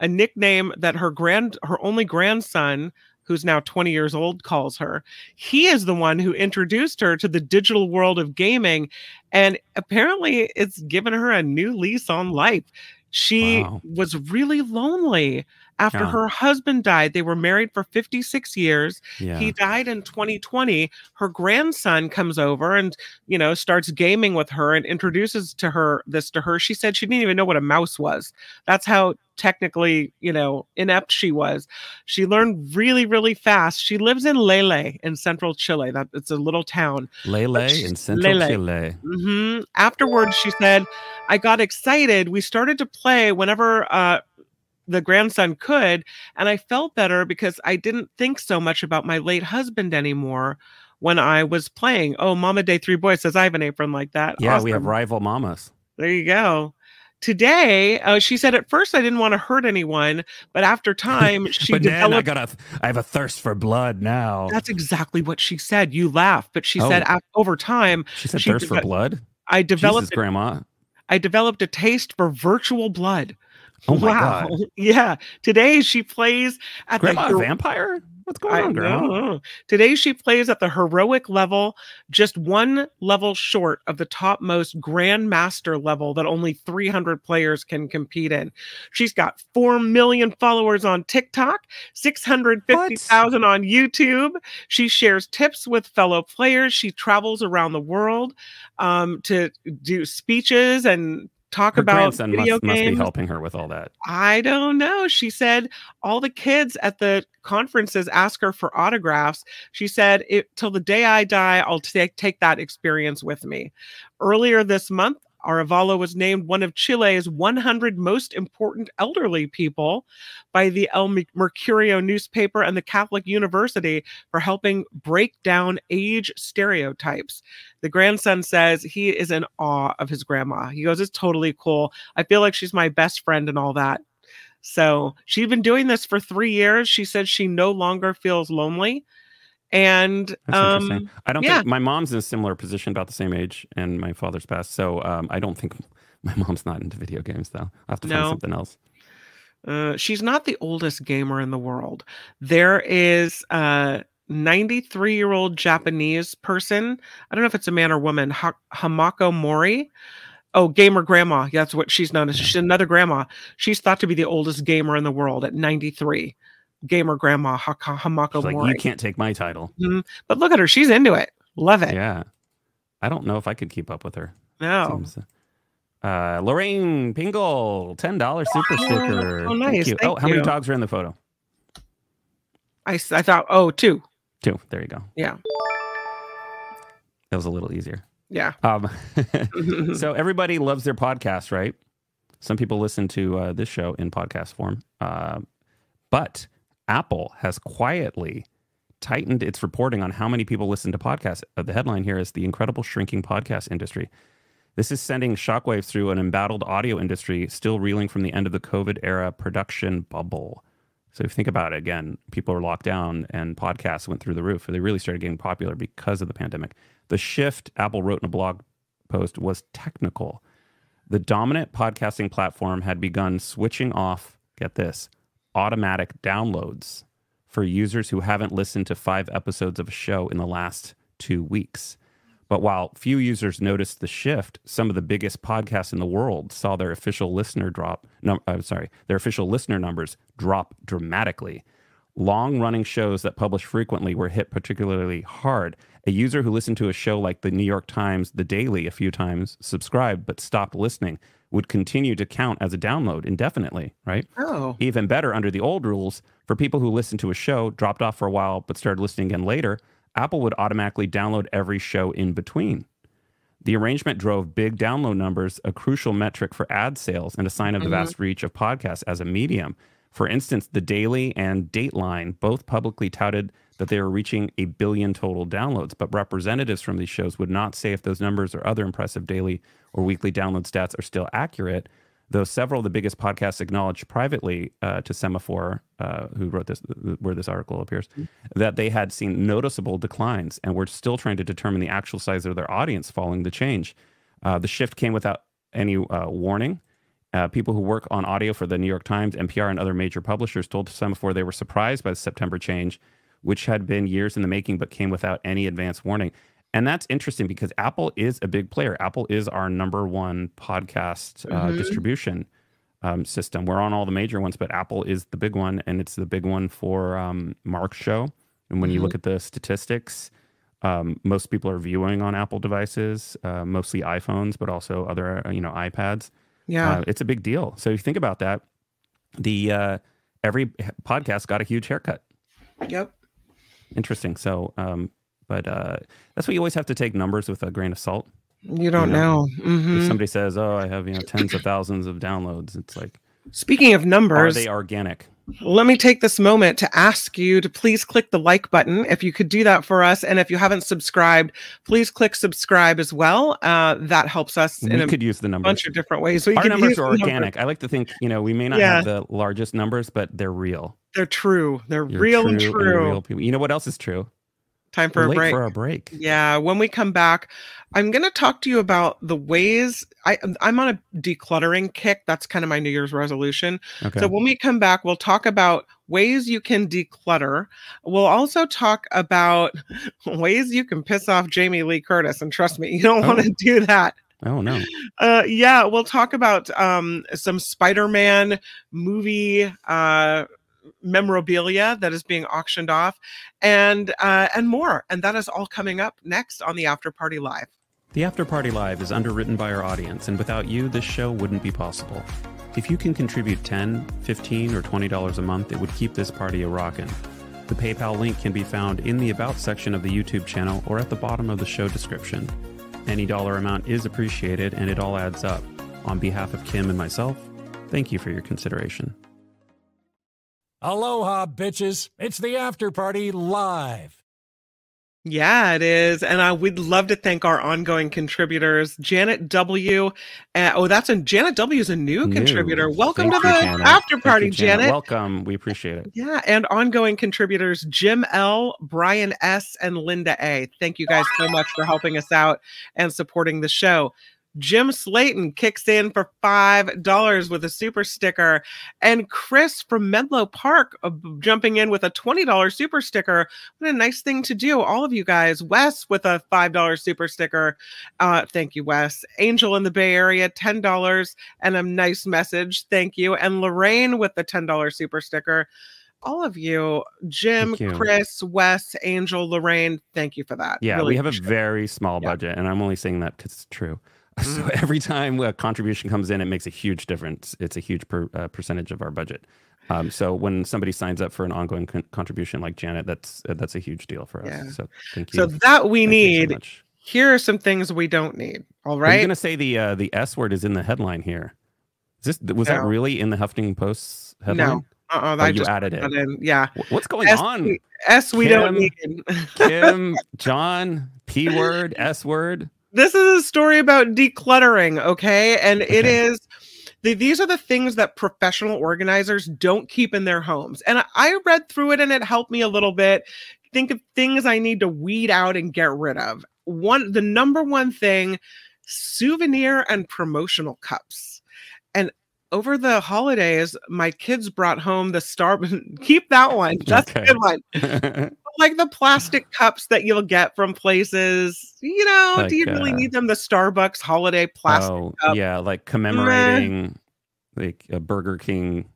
S3: a nickname that her grand, her only grandson, who's now 20 years old, calls her. He is the one who introduced her to the digital world of gaming, and apparently, it's given her a new lease on life. She
S2: Wow.
S3: was really lonely after
S2: Yeah.
S3: her husband died. They were married for 56 years.
S2: Yeah.
S3: He died in 2020. Her grandson comes over and, you know, starts gaming with her and introduces to her this to her. She said she didn't even know what a mouse was. That's how technically, you know, inept she was. She learned really, really fast. She lives in Lele in central Chile. That it's a little town.
S2: Lele
S3: she's-
S2: in Central
S3: Lele.
S2: Chile.
S3: hmm Afterwards, she said, I got excited. We started to play whenever uh, the grandson could, and I felt better because I didn't think so much about my late husband anymore when I was playing. Oh, Mama Day Three Boys says I have an apron like that.
S2: Yeah, we have rival mamas.
S3: There you go. Today, uh, she said at first I didn't want to hurt anyone, but after time, she
S2: but then I
S3: developed.
S2: got a, I have a thirst for blood now.
S3: That's exactly what she said. You laugh, but she
S2: Oh.
S3: said over time,
S2: she said
S3: she
S2: thirst for blood.
S3: I developed
S2: Jesus, Grandma.
S3: I developed a taste for virtual blood.
S2: Oh my God.
S3: Yeah. Today she plays at
S2: Grandma,
S3: the
S2: vampire? What's going
S3: I
S2: on, Grandma?
S3: know. Today she plays at the heroic level, just one level short of the topmost grandmaster level that only 300 players can compete in. She's got 4 million followers on TikTok, 650,000 on YouTube. She shares tips with fellow players. She travels around the world um, to do speeches and talk
S2: Her
S3: about
S2: grandson
S3: video
S2: must, must be helping her with all that.
S3: I don't know. She said all the kids at the conferences ask her for autographs. She said, it, till the day I die, I'll take take that experience with me. Earlier this month, Arevalo was named one of Chile's 100 most important elderly people by the El Mercurio newspaper and the Catholic University for helping break down age stereotypes. The grandson says he is in awe of his grandma. He goes, It's totally cool. I feel like she's my best friend and all that. So she's been doing this for three years. She says she no longer feels lonely. And
S2: That's
S3: um,
S2: interesting. I don't
S3: yeah.
S2: think my mom's in a similar position, about the same age, and my father's passed. So um, I don't think my mom's not into video games, though. I'll have to
S3: No.
S2: find something else.
S3: Uh, she's not the oldest gamer in the world. There is a 93 year old Japanese person. I don't know if it's a man or woman. Ha- Hamako Mori. Oh, gamer grandma. That's what she's known as. She's another grandma. She's thought to be the oldest gamer in the world at 93. Gamer grandma ha- Hamako
S2: She's like,
S3: Mori.
S2: you can't take my title.
S3: Mhm. But look at her. She's into it. Love it.
S2: Yeah. I don't know if I could keep up with her.
S3: No.
S2: Seems, uh, Lorraine Pingle, ten dollars super sticker.
S3: oh, nice.
S2: Thank you.
S3: Thank
S2: oh, how many
S3: you.
S2: dogs are in the photo?
S3: I, I thought, oh, two.
S2: Two. There you go.
S3: Yeah.
S2: That was a little easier.
S3: Yeah.
S2: Um, so everybody loves their podcast, right? Some people listen to uh, this show in podcast form, uh, but Apple has quietly tightened its reporting on how many people listen to podcasts. Uh, the headline here is the incredible shrinking podcast industry. This is sending shockwaves through an embattled audio industry still reeling from the end of the COVID era production bubble. So if you think about it again, people are locked down and podcasts went through the roof. They really started getting popular because of the pandemic. The shift, Apple wrote in a blog post, was technical. The dominant podcasting platform had begun switching off, get this, automatic downloads for users who haven't listened to five episodes of a show in the last two weeks. But while few users noticed the shift, some of the biggest podcasts in the world saw their official listener drop. No, I'm uh, sorry, their official listener numbers drop dramatically. Long running shows that publish frequently were hit particularly hard. A user who listened to a show like the New York Times, The Daily, a few times, subscribed, but stopped listening, would continue to count as a download indefinitely, right?
S3: oh.
S2: Even better, under the old rules, for people who listened to a show, dropped off for a while, but started listening again later, Apple would automatically download every show in between. The arrangement drove big download numbers, a crucial metric for ad sales and a sign of the mm-hmm. vast reach of podcasts as a medium. For instance, The Daily and Dateline both publicly touted that they were reaching a billion total downloads, but representatives from these shows would not say if those numbers or other impressive daily or weekly download stats are still accurate though several of the biggest podcasts acknowledged privately uh, to Semafor, uh, who wrote this, where this article appears, that they had seen noticeable declines and were still trying to determine the actual size of their audience following the change. Uh, the shift came without any uh, warning. Uh, people who work on audio for the New York Times, NPR, and other major publishers told Semafor they were surprised by the September change, which had been years in the making but came without any advance warning. And that's interesting because Apple is a big player. Apple is our number one podcast uh,
S3: Mhm.
S2: distribution um, system. We're on all the major ones, but Apple is the big one, and it's the big one for um, Mark's show. And when you
S3: Mhm.
S2: look at the statistics, um, most people are viewing on Apple devices, uh, mostly iPhones, but also other uh, you know iPads.
S3: Yeah.
S2: Uh, it's a big deal. So if you think about that, the uh, every podcast got a huge haircut.
S3: yep.
S2: Interesting. So, um, but uh, that's why you always have to take numbers with a grain of salt.
S3: You don't
S2: know,
S3: know. Mhm.
S2: If somebody says, "Oh, I have you know tens of thousands of downloads," it's like,
S3: Speaking of numbers, are
S2: they organic?
S3: Let me take this moment to ask you to please click the like button if you could do that for us. And if you haven't subscribed, please click subscribe as well. Uh, that helps us in
S2: We
S3: a
S2: could use the numbers.
S3: bunch of different ways. We
S2: Our
S3: can
S2: numbers are organic. I like to think, you know, we may not
S3: Yeah.
S2: have the largest numbers, but they're real.
S3: They're true. They're
S2: You're
S3: real and
S2: true
S3: true.
S2: real people. You know what else is true?
S3: Time for
S2: We're
S3: a break.
S2: for our break.
S3: Yeah, when we come back, I'm going to talk to you about the ways I I'm on a decluttering kick. That's kind of my New Year's resolution.
S2: Okay.
S3: So when we come back, we'll talk about ways you can declutter. We'll also talk about ways you can piss off Jamie Lee Curtis. And trust me, you don't want
S2: Oh.
S3: to do that.
S2: oh no.
S3: Uh, yeah, we'll talk about um, some Spider-Man movie uh, memorabilia that is being auctioned off, and uh, and more. And that is all coming up next on the After Party Live.
S2: The After Party Live is underwritten by our audience, and without you, this show wouldn't be possible. If you can contribute 10, 15, or $20 a month, it would keep this party a rockin'. The PayPal link can be found in the About section of the YouTube channel or at the bottom of the show description. Any dollar amount is appreciated, and it all adds up. On behalf of Kim and myself, thank you for your consideration.
S1: Aloha, bitches. It's the after party live.
S3: Yeah, it is. And uh, we'd love to thank our ongoing contributors, Janet W. Uh, oh, that's a Janet W. is a new,
S2: New.
S3: contributor. Welcome
S2: Thank
S3: to
S2: you,
S3: the
S2: Janet.
S3: after party,
S2: you,
S3: Janet.
S2: Welcome. We appreciate it.
S3: Yeah, and ongoing contributors Jim L, Brian S, and Linda A. Thank you guys so much for helping us out and supporting the show. Jim Slayton kicks in for $5 with a super sticker. And Chris from Menlo Park uh, jumping in with a $20 super sticker. What a nice thing to do. All of you guys. Wes with a $5 super sticker. Uh, thank you, Wes. Angel in the Bay Area, $10 and a nice message. Thank you. And Lorraine with the $10 super sticker all of you, Jim,
S2: you.
S3: Chris, Wes, Angel, Lorraine, thank you for that.
S2: Yeah,
S3: Really
S2: we have a very small
S3: Yeah.
S2: budget, and I'm only saying that because it's true. So
S3: Mm.
S2: every time a contribution comes in, it makes a huge difference. It's a huge per, uh, percentage of our budget. Um, so when somebody signs up for an ongoing con- contribution like Janet, that's uh, that's a huge deal for us.
S3: Yeah.
S2: So thank you.
S3: So that we
S2: Thank you so
S3: need. Here are some things we don't need. All right.
S2: I'm going to say the uh, the S word is in the headline here? Is this was that really in the Huffington Post's headline?
S3: Uh-uh,
S2: Oh,
S3: I
S2: you
S3: just
S2: added it.
S3: in. Yeah.
S2: What's going
S3: S,
S2: on?
S3: S we don't
S2: Kim?
S3: need.
S2: Kim, John, P word, S word.
S3: This is a story about decluttering, okay? And it
S2: Okay.
S3: is the, these are the things that professional organizers don't keep in their homes. And I, I read through it and it helped me a little bit. Think of things I need to weed out and get rid of. One, the number one thing, souvenir and promotional cups. And over the holidays, my kids brought home the star. keep that one. That's
S2: Okay.
S3: a good one like the plastic cups that you'll get from places. You know, do you really
S2: uh,
S3: need them? The Starbucks holiday plastic.
S2: oh,
S3: cup.
S2: yeah, like commemorating like a Burger King,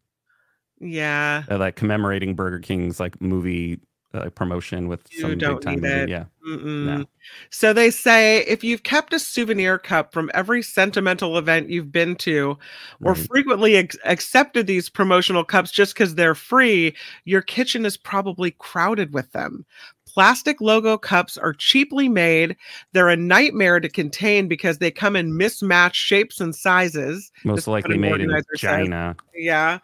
S3: Yeah,
S2: uh, like commemorating Burger King's like movie uh, promotion with
S3: You
S2: some big
S3: don't
S2: time movie.
S3: it.
S2: Yeah.
S3: Mm-mm. So they say if you've kept a souvenir cup from every sentimental event you've been to, or
S2: Right.
S3: frequently ex- accepted these promotional cups just because they're free, your kitchen is probably crowded with them. Plastic logo cups are cheaply made. They're a nightmare to contain because they come in mismatched shapes and sizes.
S2: Most likely made in
S3: organizer says.
S2: China.
S3: Yeah.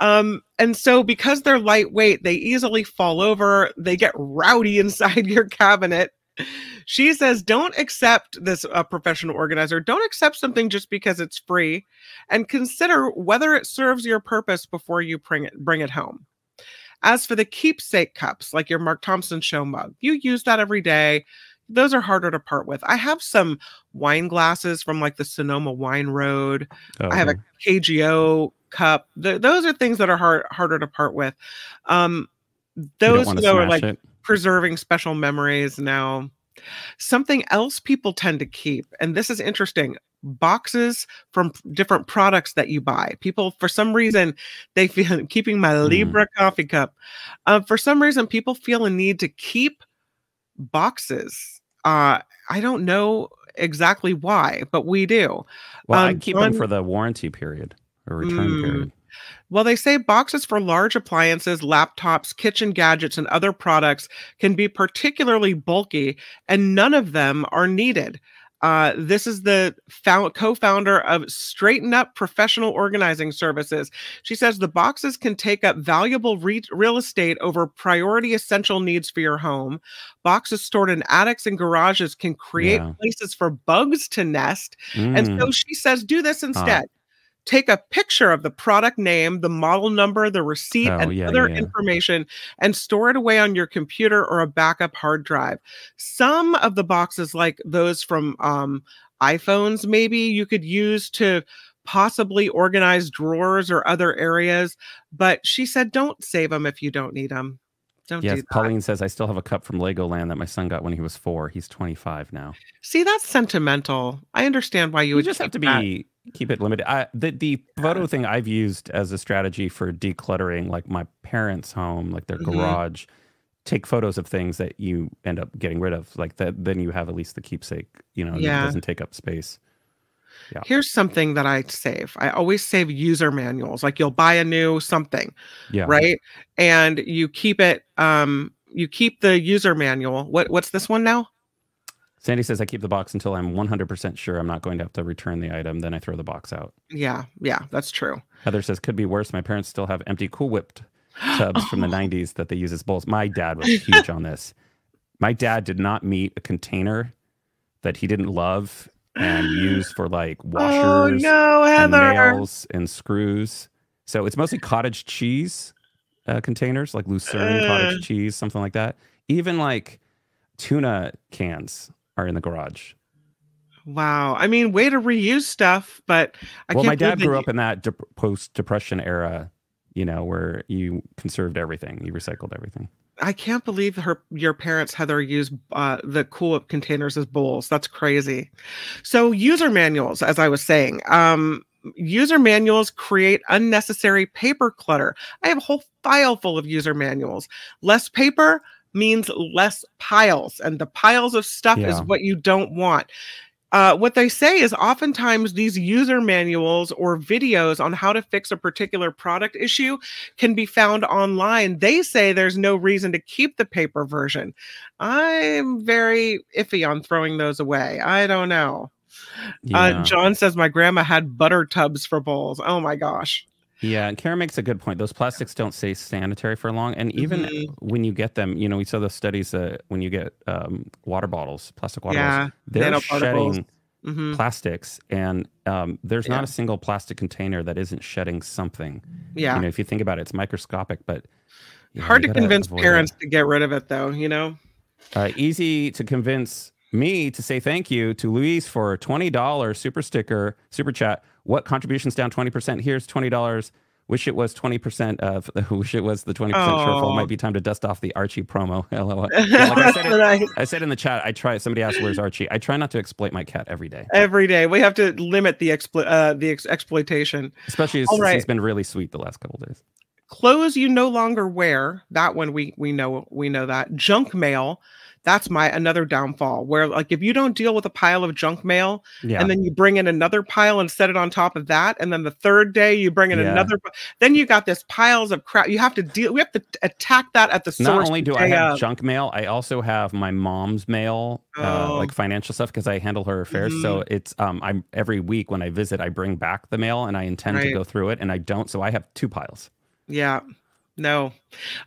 S3: Um, and so because they're lightweight, they easily fall over, they get rowdy inside your cabinet. She says, don't accept this uh, professional organizer. Don't accept something just because it's free and consider whether it serves your purpose before you bring it, bring it home. As for the keepsake cups, like your Mark Thompson show mug, you use that every day. Those are harder to part with. I have some wine glasses from like the Sonoma Wine Road.
S2: Oh,
S3: I have a. KGO cup. Th- those are things that are hard harder to part with. Um, those though are like
S2: it.
S3: preserving special memories now. Something else people tend to keep, and this is interesting boxes from different products that you buy. People, for some reason, they feel keeping my
S2: Mm.
S3: Libra coffee cup. Uh, for some reason, people feel a need to keep boxes. Uh, I don't know exactly why, but we do.
S2: Well, I
S3: um,
S2: keep
S3: John-
S2: them for the warranty period or return
S3: Mm.
S2: period.
S3: Well, they say boxes for large appliances, laptops, kitchen gadgets, and other products can be particularly bulky, and none of them are needed. Uh, this is the found, co-founder of Straighten Up Professional Organizing Services. She says the boxes can take up valuable re- real estate over priority essential needs for your home. Boxes stored in attics and garages can create
S2: Yeah.
S3: places for bugs to nest. And
S2: Mm.
S3: so she says, do this instead. Take a picture of the product name, the model number, the receipt,
S2: Oh,
S3: and
S2: yeah,
S3: other
S2: yeah.
S3: information, and store it away on your computer or a backup hard drive. Some of the boxes, like those from um, iPhones, maybe you could use to possibly organize drawers or other areas. But she said, don't save them if you don't need them. Don't do
S2: Yes,
S3: that.
S2: Pauline says I still have a cup from Legoland that my son got when he was four. He's 25 now.
S3: See, that's sentimental. I understand why you
S2: You,
S3: would
S2: just have to
S3: that.
S2: be keep it limited. I, the the photo thing I've used as a strategy for decluttering, like my parents' home, like their
S3: Mhm.
S2: garage. Take photos of things that you end up getting rid of, like that. Then you have at least the keepsake. You know,
S3: Yeah.
S2: it doesn't take up space. Yeah.
S3: Here's something that I save. I always save user manuals. Like you'll buy a new something,
S2: Yeah,
S3: right? And you keep it um you keep the user manual. What what's this one now?
S2: Sandy says I keep the box until I'm 100% sure I'm not going to have to return the item. Then I throw the box out.
S3: Yeah, yeah, that's true.
S2: Heather says could be worse. My parents still have empty Cool Whip tubs from the 90s that they use as bowls. My dad was huge on this. My dad did not meet a container that he didn't love and use for like
S3: Oh
S2: washers
S3: no,
S2: and nails and screws. So it's mostly cottage cheese uh, containers, like Lucerne
S3: Ugh.
S2: cottage cheese, something like that. Even like tuna cans are in the garage.
S3: Wow. I mean, way to reuse stuff, but I
S2: well, my dad grew
S3: you-
S2: up in that dep post depression era, you know, where you conserved everything, you recycled everything.
S3: I can't believe her your parents Heather her use uh, the Cool Whip containers as bowls. That's crazy. So user manuals, as I was saying, um, user manuals create unnecessary paper clutter. I have a whole file full of user manuals. Less paper means less piles, and the piles of stuff is what you don't want. Uh, what they say is oftentimes these user manuals or videos on how to fix a particular product issue can be found online. They say there's no reason to keep the paper version. I'm very iffy on throwing those away. I don't know.
S2: Yeah.
S3: Uh, John says my grandma had butter tubs for bowls. Oh my gosh.
S2: Yeah, and Karen makes a good point. Those plastics don't stay sanitary for long, and even
S3: Mhm.
S2: when you get them, you know, we saw those studies that when you get um, water bottles, plastic water
S3: Yeah,
S2: bottles, they're shedding
S3: hmm
S2: plastics, and um, there's
S3: Yeah.
S2: not a single plastic container that isn't shedding something.
S3: Yeah.
S2: You know, if you think about it, it's microscopic, but
S3: Hard to convince parents to get rid of it, though. You know.
S2: Uh, easy to convince me to say thank you to Luis for a twenty dollars super sticker, super chat. What contributions down twenty percent? Here's twenty dollars. Wish it was twenty percent of. Wish it was the twenty percent shortfall. Might be time to dust off the Archie promo. LOL. Yeah, like I said, it. I said in the chat. I try. Somebody asked, "Where's Archie?" I try not to exploit my cat every day,
S3: Every day we have to limit the explo- uh, the ex- exploitation.
S2: especially since
S3: right.
S2: he's been really sweet the last couple days.
S3: clothes you no longer wear that one we we know we know that junk mail that's my another downfall where like if you don't deal with a pile of junk mail
S2: Yeah.
S3: and then you bring in another pile and set it on top of that and then the third day you bring in
S2: Yeah.
S3: another then you got this piles of crap you have to deal we have to attack that at the source
S2: Not only do I have
S3: of.
S2: junk mail, I also have my mom's mail, uh,
S3: Oh.
S2: like financial stuff, because I handle her affairs. So it's um, I'm every week when I visit, I bring back the mail, and I intend to go through it, and I don't. So I have two piles.
S3: Yeah. No.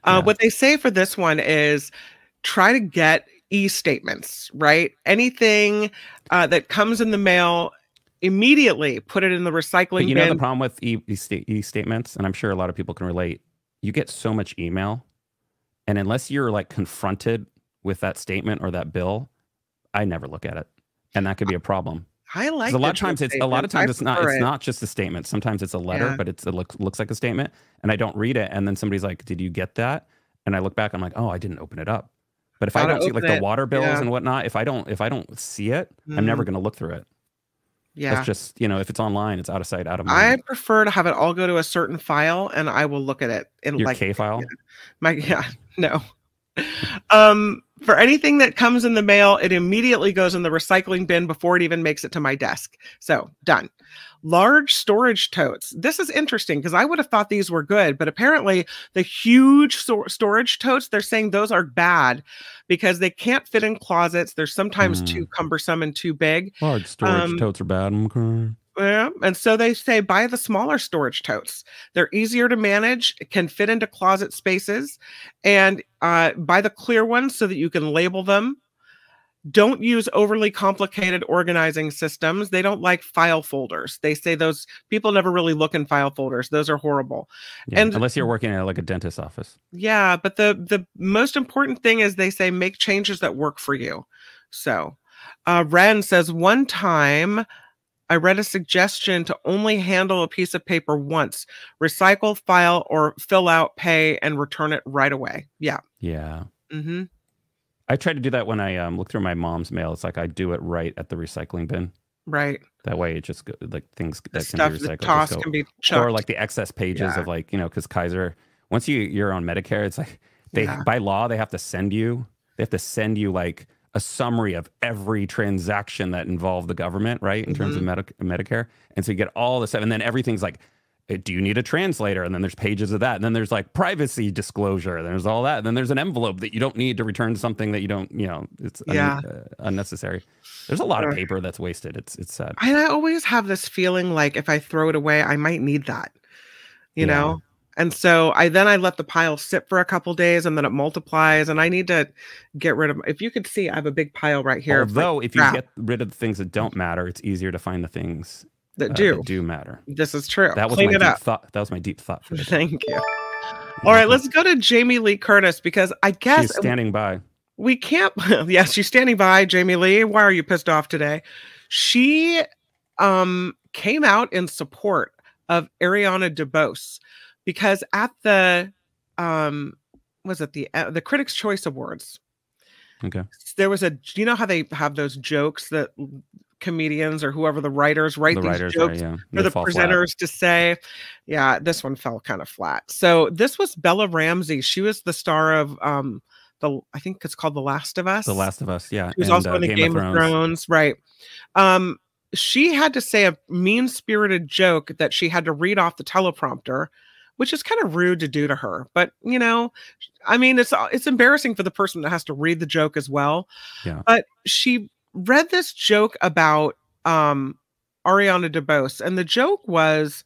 S3: Uh,
S2: Yeah.
S3: What they say for this one is try to get e statements, right? Anything uh, that comes in the mail, immediately put it in the recycling
S2: But you know
S3: bin.
S2: the problem with e-, e-, e statements, and I'm sure a lot of people can relate. You get so much email, and unless you're like confronted with that statement or that bill, I never look at it, and that could be a problem.
S3: I like
S2: a lot of times it's a lot of times it's not it's
S3: it.
S2: not just a statement. Sometimes it's a letter,
S3: Yeah.
S2: but it's it looks looks like a statement, and I don't read it, and then somebody's like, "Did you get that?" And I look back, I'm like, "Oh, I didn't open it up." But if I don't see like
S3: open
S2: the water bills
S3: Yeah.
S2: and whatnot, if I don't if I don't see it, I'm never going to look through it.
S3: Yeah.
S2: That's just you know, if it's online, it's out of sight, out of mind.
S3: I prefer to have it all go to a certain file and I will look at it in
S2: Your
S3: like
S2: K file.
S3: my yeah no um for anything that comes in the mail it immediately goes in the recycling bin before it even makes it to my desk so done large storage totes this is interesting because i would have thought these were good but apparently the huge stor- storage totes they're saying those are bad because they can't fit in closets they're sometimes
S2: Hmm.
S3: too cumbersome and too big
S2: Large storage
S3: Um,
S2: totes are bad. Okay.
S3: yeah, and so they say buy the smaller storage totes. They're easier to manage, can fit into closet spaces, and uh, buy the clear ones so that you can label them. Don't use overly complicated organizing systems. They don't like file folders. They say those people never really look in file folders. Those are horrible.
S2: Yeah,
S3: and-
S2: unless you're working at like a dentist's office.
S3: Yeah, but the the most important thing is they say make changes that work for you. So, uh, Ren says one time I read a suggestion to only handle a piece of paper once, recycle, file, or fill out, pay, and return it right away. Yeah.
S2: Yeah.
S3: Mm-hmm.
S2: I try to do that when I um, look through my mom's mail. It's like I do it right at the recycling bin.
S3: Right.
S2: That way, it just go, like things
S3: The
S2: that
S3: stuff,
S2: can be
S3: the
S2: recycled.
S3: toss
S2: go,
S3: can be chucked.
S2: or like the excess pages
S3: Yeah.
S2: of like you know because Kaiser once you you're on Medicare, it's like they
S3: Yeah.
S2: by law they have to send you they have to send you like a summary of every transaction that involved the government, right? In terms of
S3: Mm-hmm.
S2: Medi- Medicare, and so you get all this stuff, and then everything's like. Eh, Do you need a translator? And then there's pages of that. And then there's like privacy disclosure. And there's all that. And then there's an envelope that you don't need to return something that you don't, you know, it's un- uh, unnecessary. There's a lot of paper that's wasted. It's it's sad.
S3: and I always have this feeling like if I throw it away, I might need that, you
S2: Yeah.
S3: know? And so I then I let the pile sit for a couple days and then it multiplies and I need to get rid of if you could see I have a big pile right here of, like,
S2: if you
S3: crap
S2: get rid of the things that don't matter, it's easier to find the things
S3: that
S2: uh,
S3: do.
S2: that do matter.
S3: This is true.
S2: That was
S3: Clean
S2: my deep
S3: up.
S2: thought. That was my deep thought for.
S3: Thank you. All right, let's go to Jamie Lee Curtis because I guess
S2: She's standing by.
S3: we can't. Yes, she's standing by. Jamie Lee, why are you pissed off today? She um, came out in support of Ariana DeBose because at the um, was it the uh, the Critics' Choice Awards,
S2: Okay.
S3: there was a you know how they have those jokes that comedians or whoever the writers write
S2: the
S3: these
S2: writers,
S3: jokes
S2: right, yeah.
S3: for the
S2: fall flat.
S3: presenters to say. Yeah, this one fell kind of flat. So this was Bella Ramsey. She was the star of um the I think it's called The Last of Us.
S2: The Last of Us, yeah.
S3: She was
S2: and,
S3: also
S2: uh,
S3: in the Game, of, Thrones. right? Um, she had to say a mean-spirited joke that she had to read off the teleprompter, which is kind of rude to do to her. But you know, I mean, it's it's embarrassing for the person that has to read the joke as well.
S2: Yeah.
S3: But she read this joke about um Ariana DeBose, and the joke was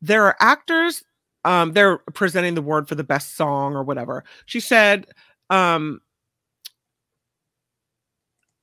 S3: there are actors. Um, they're presenting the award for the best song or whatever. She said, um,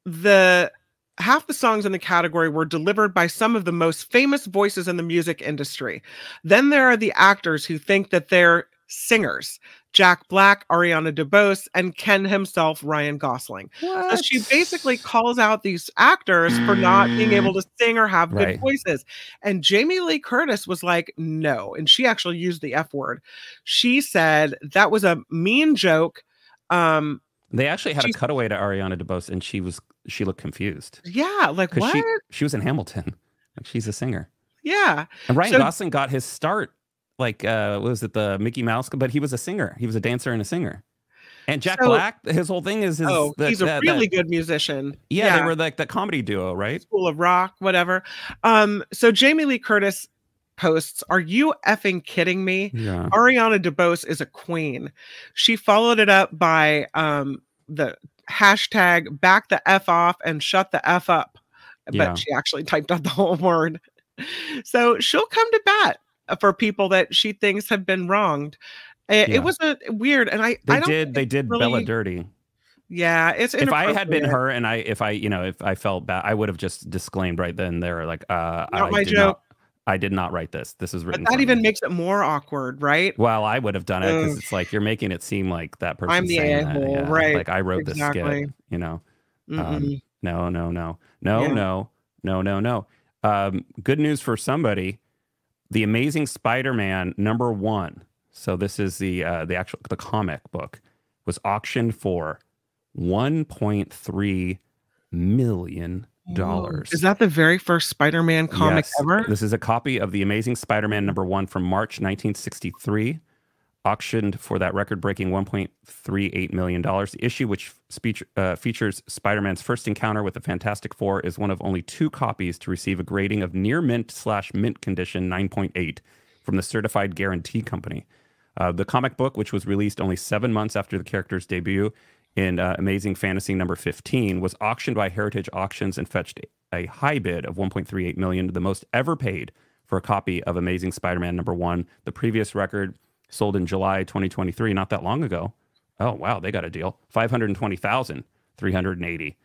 S3: the half the songs in the category were delivered by some of the most famous voices in the music industry. Then there are the actors who think that they're singers. Jack Black, Ariana DeBose, and Ken himself, Ryan Gosling. So she basically calls out these actors for not being able to sing or have good
S2: Right.
S3: voices. And Jamie Lee Curtis was like, no. And she actually used the F word. She said that was a mean joke. Um,
S2: They actually had a cutaway to Ariana DeBose, and she was she looked confused
S3: yeah, like what?
S2: she she was in Hamilton, like she's a singer.
S3: yeah.
S2: And Ryan
S3: So-
S2: Gosling got his start, like uh, what was it the Mickey Mouse? But he was a singer. He was a dancer and a singer. And Jack
S3: So-
S2: Black, his whole thing is his.
S3: oh,
S2: that-
S3: he's a
S2: that-
S3: really
S2: that-
S3: good musician.
S2: yeah, they were like the comedy duo, right?
S3: School of Rock, whatever. Um, so Jamie Lee Curtis posts, Are you effing kidding me?
S2: Yeah.
S3: Ariana DeBose is a queen. She followed it up by um the hashtag back the F off and shut the F up. But
S2: Yeah.
S3: she actually typed out the whole word. So she'll come to bat for people that she thinks have been wronged. It,
S2: Yeah.
S3: it was a weird, and I,
S2: They
S3: I don't
S2: did. They did
S3: really-
S2: Bella dirty.
S3: Yeah, it's
S2: If I had been her, and I, if I, you know, if I felt bad, I would have just disclaimed right then. There, like, uh,
S3: Not
S2: I did. Not, I did not write this. This is
S3: but
S2: written.
S3: that even
S2: me.
S3: makes it more awkward, right?
S2: Well, I would have done it because it's like you're making it seem like that person.
S3: I'm the a-hole,
S2: yeah,
S3: right,
S2: Like I wrote this
S3: exactly.
S2: skit. You know. Um,
S3: Mm-mm.
S2: No, no, no, no,
S3: Yeah.
S2: no, no, no, no. Um, good news for somebody. The Amazing Spider-Man number one. So this is the uh, the actual the comic book was auctioned for 1.3 million dollars.
S3: Is that the very first Spider-Man comic
S2: Yes.
S3: ever?
S2: This is a copy of The Amazing Spider Man number one from March 1963, auctioned for that record breaking $1.38 million. The issue, which speech, uh, features Spider Man's first encounter with the Fantastic Four, is one of only two copies to receive a grading of near mint slash mint condition 9.8 from the Certified Guaranty Company. Uh, the comic book, which was released only seven months after the character's debut in uh, Amazing Fantasy number 15, was auctioned by Heritage Auctions and fetched a high bid of 1.38 million, the most ever paid for a copy of Amazing Spider-Man number one. The previous record sold in July 2023, not that long ago. Oh wow, they got a deal. 520,380.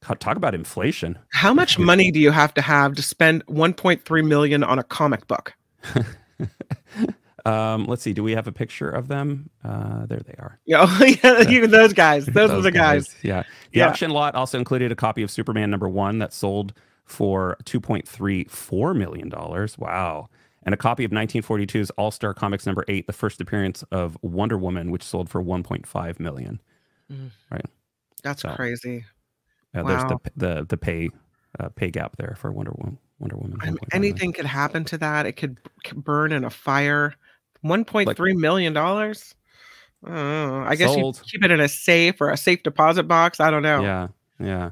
S2: Co- Talk about inflation.
S3: How much money do you have to have to spend 1.3 million on a comic book?
S2: Um, let's see. Do we have a picture of them? Uh, there they are.
S3: You know, yeah, you- those guys. Those, are the guys.
S2: Yeah. The
S3: Yeah.
S2: auction lot also included a copy of Superman number one that sold for $2.34 million. Wow. And a copy of 1942's All Star Comics number eight, the first appearance of Wonder Woman, which sold for 1.5 million.
S3: Right, That's
S2: So,
S3: crazy.
S2: Uh, There's
S3: Wow.
S2: the the the pay uh, pay gap there for Wonder Woman. Wonder Woman. 1.5 million.
S3: anything could happen to that. It could, burn in a fire. 1.3 million dollars. I. I guess
S2: Sold.
S3: you keep it in a safe or a safe deposit box. I don't know.
S2: Yeah. Yeah.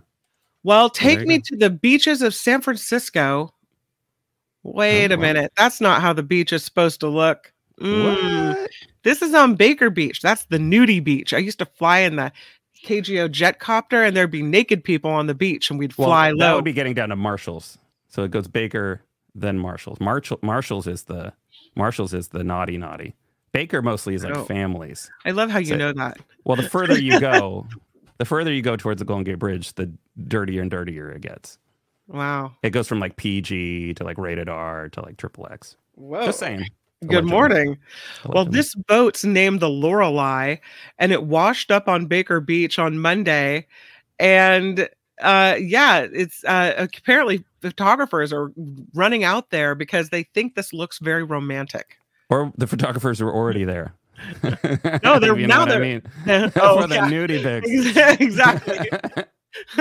S3: Well, take me
S2: go.
S3: to the beaches of San Francisco. Wait a minute. That's not how the beach is supposed to look. Mm. This is on Baker Beach. That's the nudie beach. I used to fly in the KGO jet copter and there'd be naked people on the beach and we'd
S2: Well,
S3: fly
S2: that
S3: low.
S2: would be getting down to Marshalls. So it goes Baker, then Marshalls. Marshall Marshalls is the Marshalls is the naughty naughty. Baker mostly is like
S3: Oh.
S2: families.
S3: I love how you
S2: So-
S3: know that.
S2: Well, the further you go, the further you go towards the Golden Gate Bridge, the dirtier and dirtier it gets.
S3: Wow.
S2: It goes from like PG to like rated R to like triple X.
S3: Whoa.
S2: Just saying.
S3: Good
S2: Allegedly.
S3: morning. Well, this boat's named the Lorelei, and it washed up on Baker Beach on Monday. And uh, yeah, it's uh, apparently photographers are running out there because they think this looks very romantic.
S2: Or the photographers are already there.
S3: No, they're now they're
S2: mean?
S3: oh,
S2: For the
S3: yeah.
S2: nudie pics.
S3: exactly.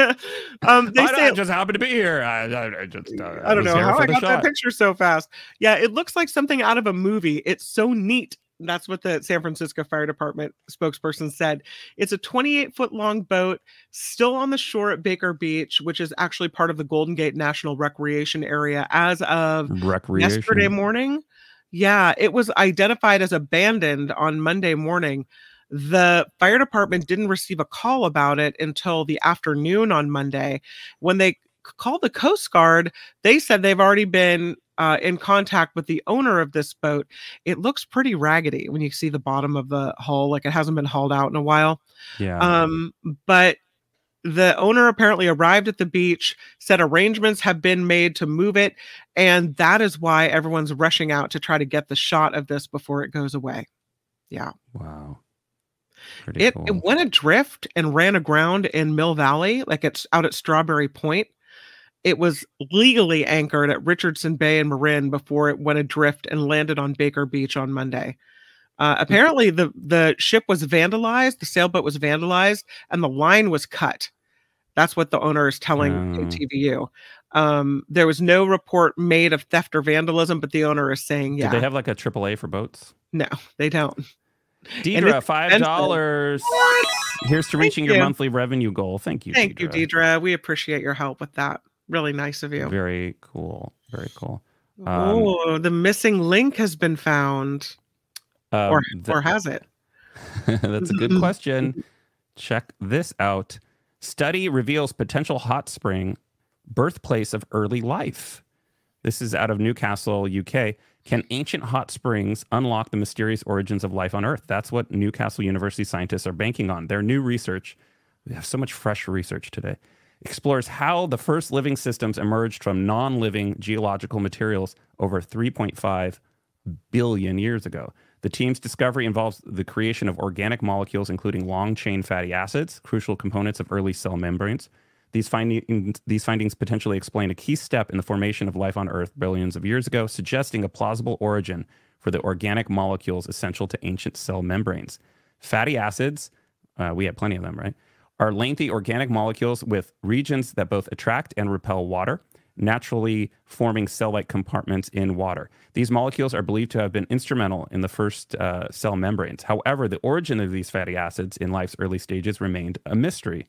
S3: um, they
S2: I,
S3: say
S2: I just happened to be here. I, I, I just, uh,
S3: I don't know how I got that picture so fast. Yeah, it looks like something out of a movie. It's so neat. That's what the San Francisco Fire Department spokesperson said. It's a 28 foot long boat still on the shore at Baker Beach, which is actually part of the Golden Gate National Recreation Area as of
S2: Recreation.
S3: yesterday morning. Yeah, it was identified as abandoned on Monday morning. The fire department didn't receive a call about it until the afternoon on Monday. When they called the Coast Guard, they said they've already been uh, in contact with the owner of this boat. It looks pretty raggedy when you see the bottom of the hull, like it hasn't been hauled out in a while.
S2: Yeah.
S3: Um, but the owner apparently arrived at the beach, said arrangements have been made to move it, and that is why everyone's rushing out to try to get the shot of this before it goes away. Yeah.
S2: wow. Pretty
S3: It,
S2: cool.
S3: it went adrift and ran aground in Mill Valley, like it's out at Strawberry Point. It was legally anchored at Richardson Bay and Marin before it went adrift and landed on Baker Beach on Monday. Uh, apparently, the the ship was vandalized, the sailboat was vandalized, and the line was cut. That's what the owner is telling
S2: Oh.
S3: TVU. Um, there was no report made of theft or vandalism, but the owner is saying, yeah,
S2: they have like a AAA for boats?
S3: no, they don't.
S2: Deidre, five dollars. Here's to reaching your
S3: you.
S2: monthly revenue goal. Thank you.
S3: Thank you, Deidre. We appreciate your help with that. Really nice of you.
S2: Very cool. Very cool. Um,
S3: oh, the missing link has been found,
S2: Um,
S3: or
S2: th-
S3: or has it?
S2: That's a good question. Check this out. Study reveals potential hot spring, birthplace of early life. This is out of Newcastle, UK. Can ancient hot springs unlock the mysterious origins of life on Earth? That's what Newcastle University scientists are banking on. Their new research, we have so much fresh research today, explores how the first living systems emerged from non living geological materials over 3.5 billion years ago. The team's discovery involves the creation of organic molecules, including long chain fatty acids, crucial components of early cell membranes. These, findings, these findings potentially explain a key step in the formation of life on Earth billions of years ago, suggesting a plausible origin for the organic molecules essential to ancient cell membranes. Fatty acids, uh, we have plenty of them, right? Are lengthy organic molecules with regions that both attract and repel water, naturally forming cell like compartments in water. These molecules are believed to have been instrumental in the first uh, cell membranes. However, the origin of these fatty acids in life's early stages remained a mystery.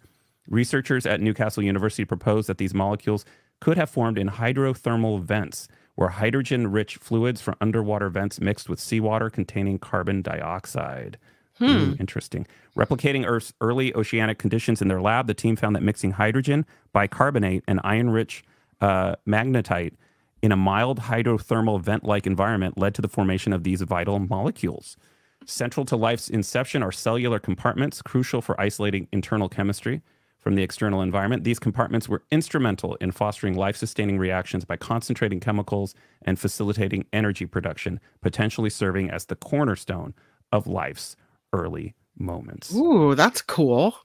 S2: Researchers at Newcastle University propose that these molecules could have formed in hydrothermal vents, where hydrogen rich fluids from underwater vents mixed with seawater containing carbon dioxide. Ooh, interesting. Replicating Earth's early oceanic conditions in their lab, the team found that mixing hydrogen, bicarbonate, and iron rich uh, magnetite in a mild hydrothermal vent like environment led to the formation of these vital molecules. Central to life's inception are cellular compartments, crucial for isolating internal chemistry from the external environment. These compartments were instrumental in fostering life sustaining reactions by concentrating chemicals and facilitating energy production, potentially serving as the cornerstone of life's early moments.
S3: Ooh, that's cool.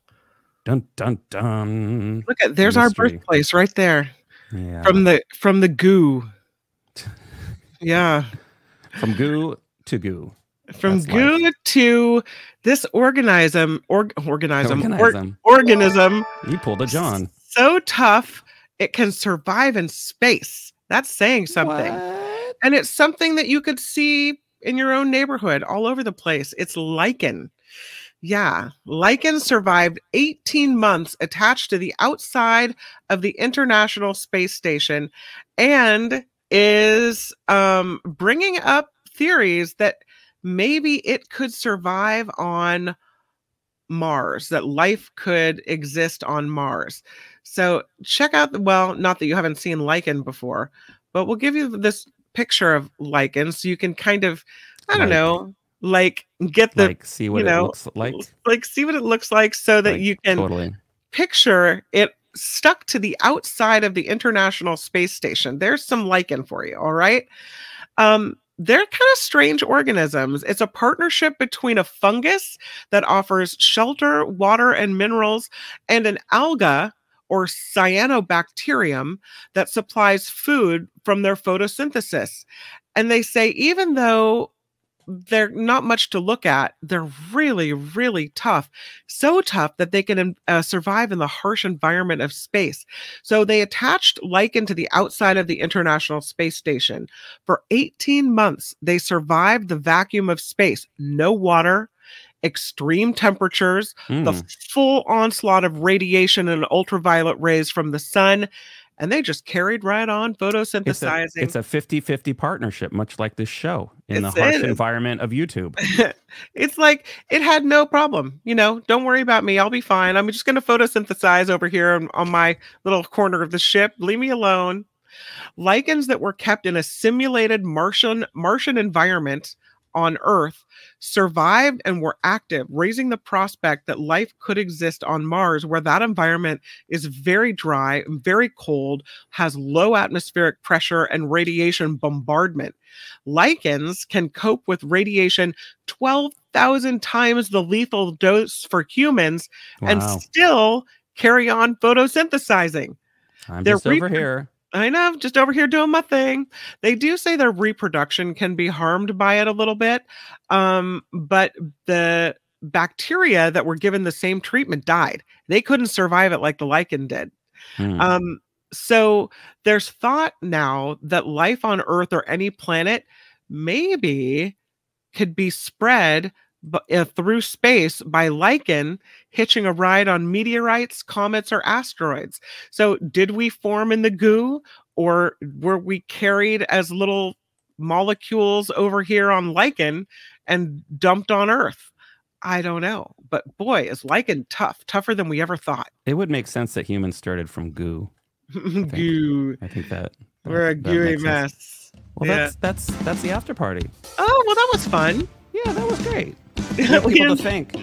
S2: Dun dun dun.
S3: Look at there's our birthplace right there
S2: Yeah.
S3: from the from the goo. Yeah,
S2: From goo to goo.
S3: From
S2: That's
S3: goo to this organism, org, organism, or-
S2: Organism.
S3: organism
S2: You pulled a John.
S3: so tough it can survive in space. That's saying something.
S2: What?
S3: And it's something that you could see in your own neighborhood all over the place. It's lichen. Yeah, lichen survived 18 months attached to the outside of the International Space Station and is um, bringing up theories that maybe it could survive on Mars, that life could exist on Mars. So check out the, well, not that you haven't seen lichen before, but we'll give you this picture of lichen so you can kind of, I don't
S2: Like-
S3: know, like get the
S2: like see what
S3: you
S2: it looks like.
S3: like see what it looks like so that
S2: Like,
S3: you can
S2: totally.
S3: picture it stuck to the outside of the International Space Station. There's some lichen for you, all right? Um, they're kind of strange organisms. It's a partnership between a fungus that offers shelter, water, and minerals, and an alga or cyanobacterium that supplies food from their photosynthesis. And they say, even though they're not much to look at. They're really, really tough. So tough that they can uh, survive in the harsh environment of space. So they attached lichen to the outside of the International Space Station. For 18 months, they survived the vacuum of space. No water, extreme temperatures, mm. the full onslaught of radiation and ultraviolet rays from the sun and they just carried right on photosynthesizing.
S2: It's a 50 50 partnership, much like this show in it's, the harsh environment of YouTube.
S3: it's like it had no problem. You know, don't worry about me. I'll be fine. I'm just going to photosynthesize over here on, on my little corner of the ship. Leave me alone. Lichens that were kept in a simulated Martian Martian environment on Earth survived and were active, raising the prospect that life could exist on Mars, where that environment is very dry, very cold, has low atmospheric pressure, and radiation bombardment. Lichens can cope with radiation 12,000 times the lethal dose for humans wow. and still carry on photosynthesizing.
S2: I'm They're just over here.
S3: I know, just over here doing my thing. They do say their reproduction can be harmed by it a little bit, um, but the bacteria that were given the same treatment died. They couldn't survive it like the lichen did. Hmm. Um, so there's thought now that life on Earth or any planet maybe could be spread uh, through space by lichen hitching a ride on meteorites, comets, or asteroids. So, did we form in the goo, or were we carried as little molecules over here on lichen and dumped on Earth? I don't know. But boy, is lichen tough, tougher than we ever thought.
S2: It would make sense that humans started from goo.
S3: I goo.
S2: I think that,
S3: that we're a gooey mess. Sense.
S2: Well, yeah. that's that's that's the after party.
S3: Oh well, that was fun.
S2: Yeah, that was great. People to thank.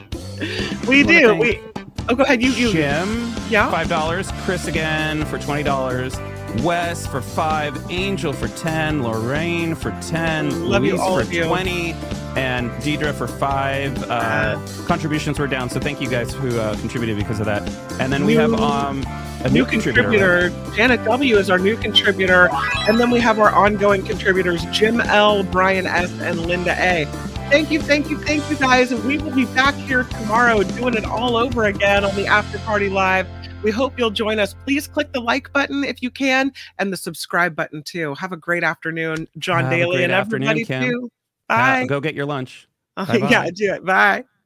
S3: We do. We. Oh, go ahead. You. You.
S2: Jim. Yeah. Five dollars. Chris again for twenty dollars. Wes for five. Angel for ten. Lorraine for ten.
S3: Love Louise you all
S2: for twenty. And Deidre for five. Uh, uh, contributions were down, so thank you guys who uh, contributed because of that. And then we have um a new, new contributor.
S3: contributor. Janet W is our new contributor, and then we have our ongoing contributors: Jim L, Brian S, and Linda A. Thank you, thank you, thank you, guys. We will be back here tomorrow doing it all over again on the After Party Live. We hope you'll join us. Please click the like button if you can and the subscribe button too. Have a great afternoon, John
S2: Have
S3: Daly and everybody
S2: Kim.
S3: too. Bye.
S2: go get your lunch.
S3: Uh, yeah, do it. Bye.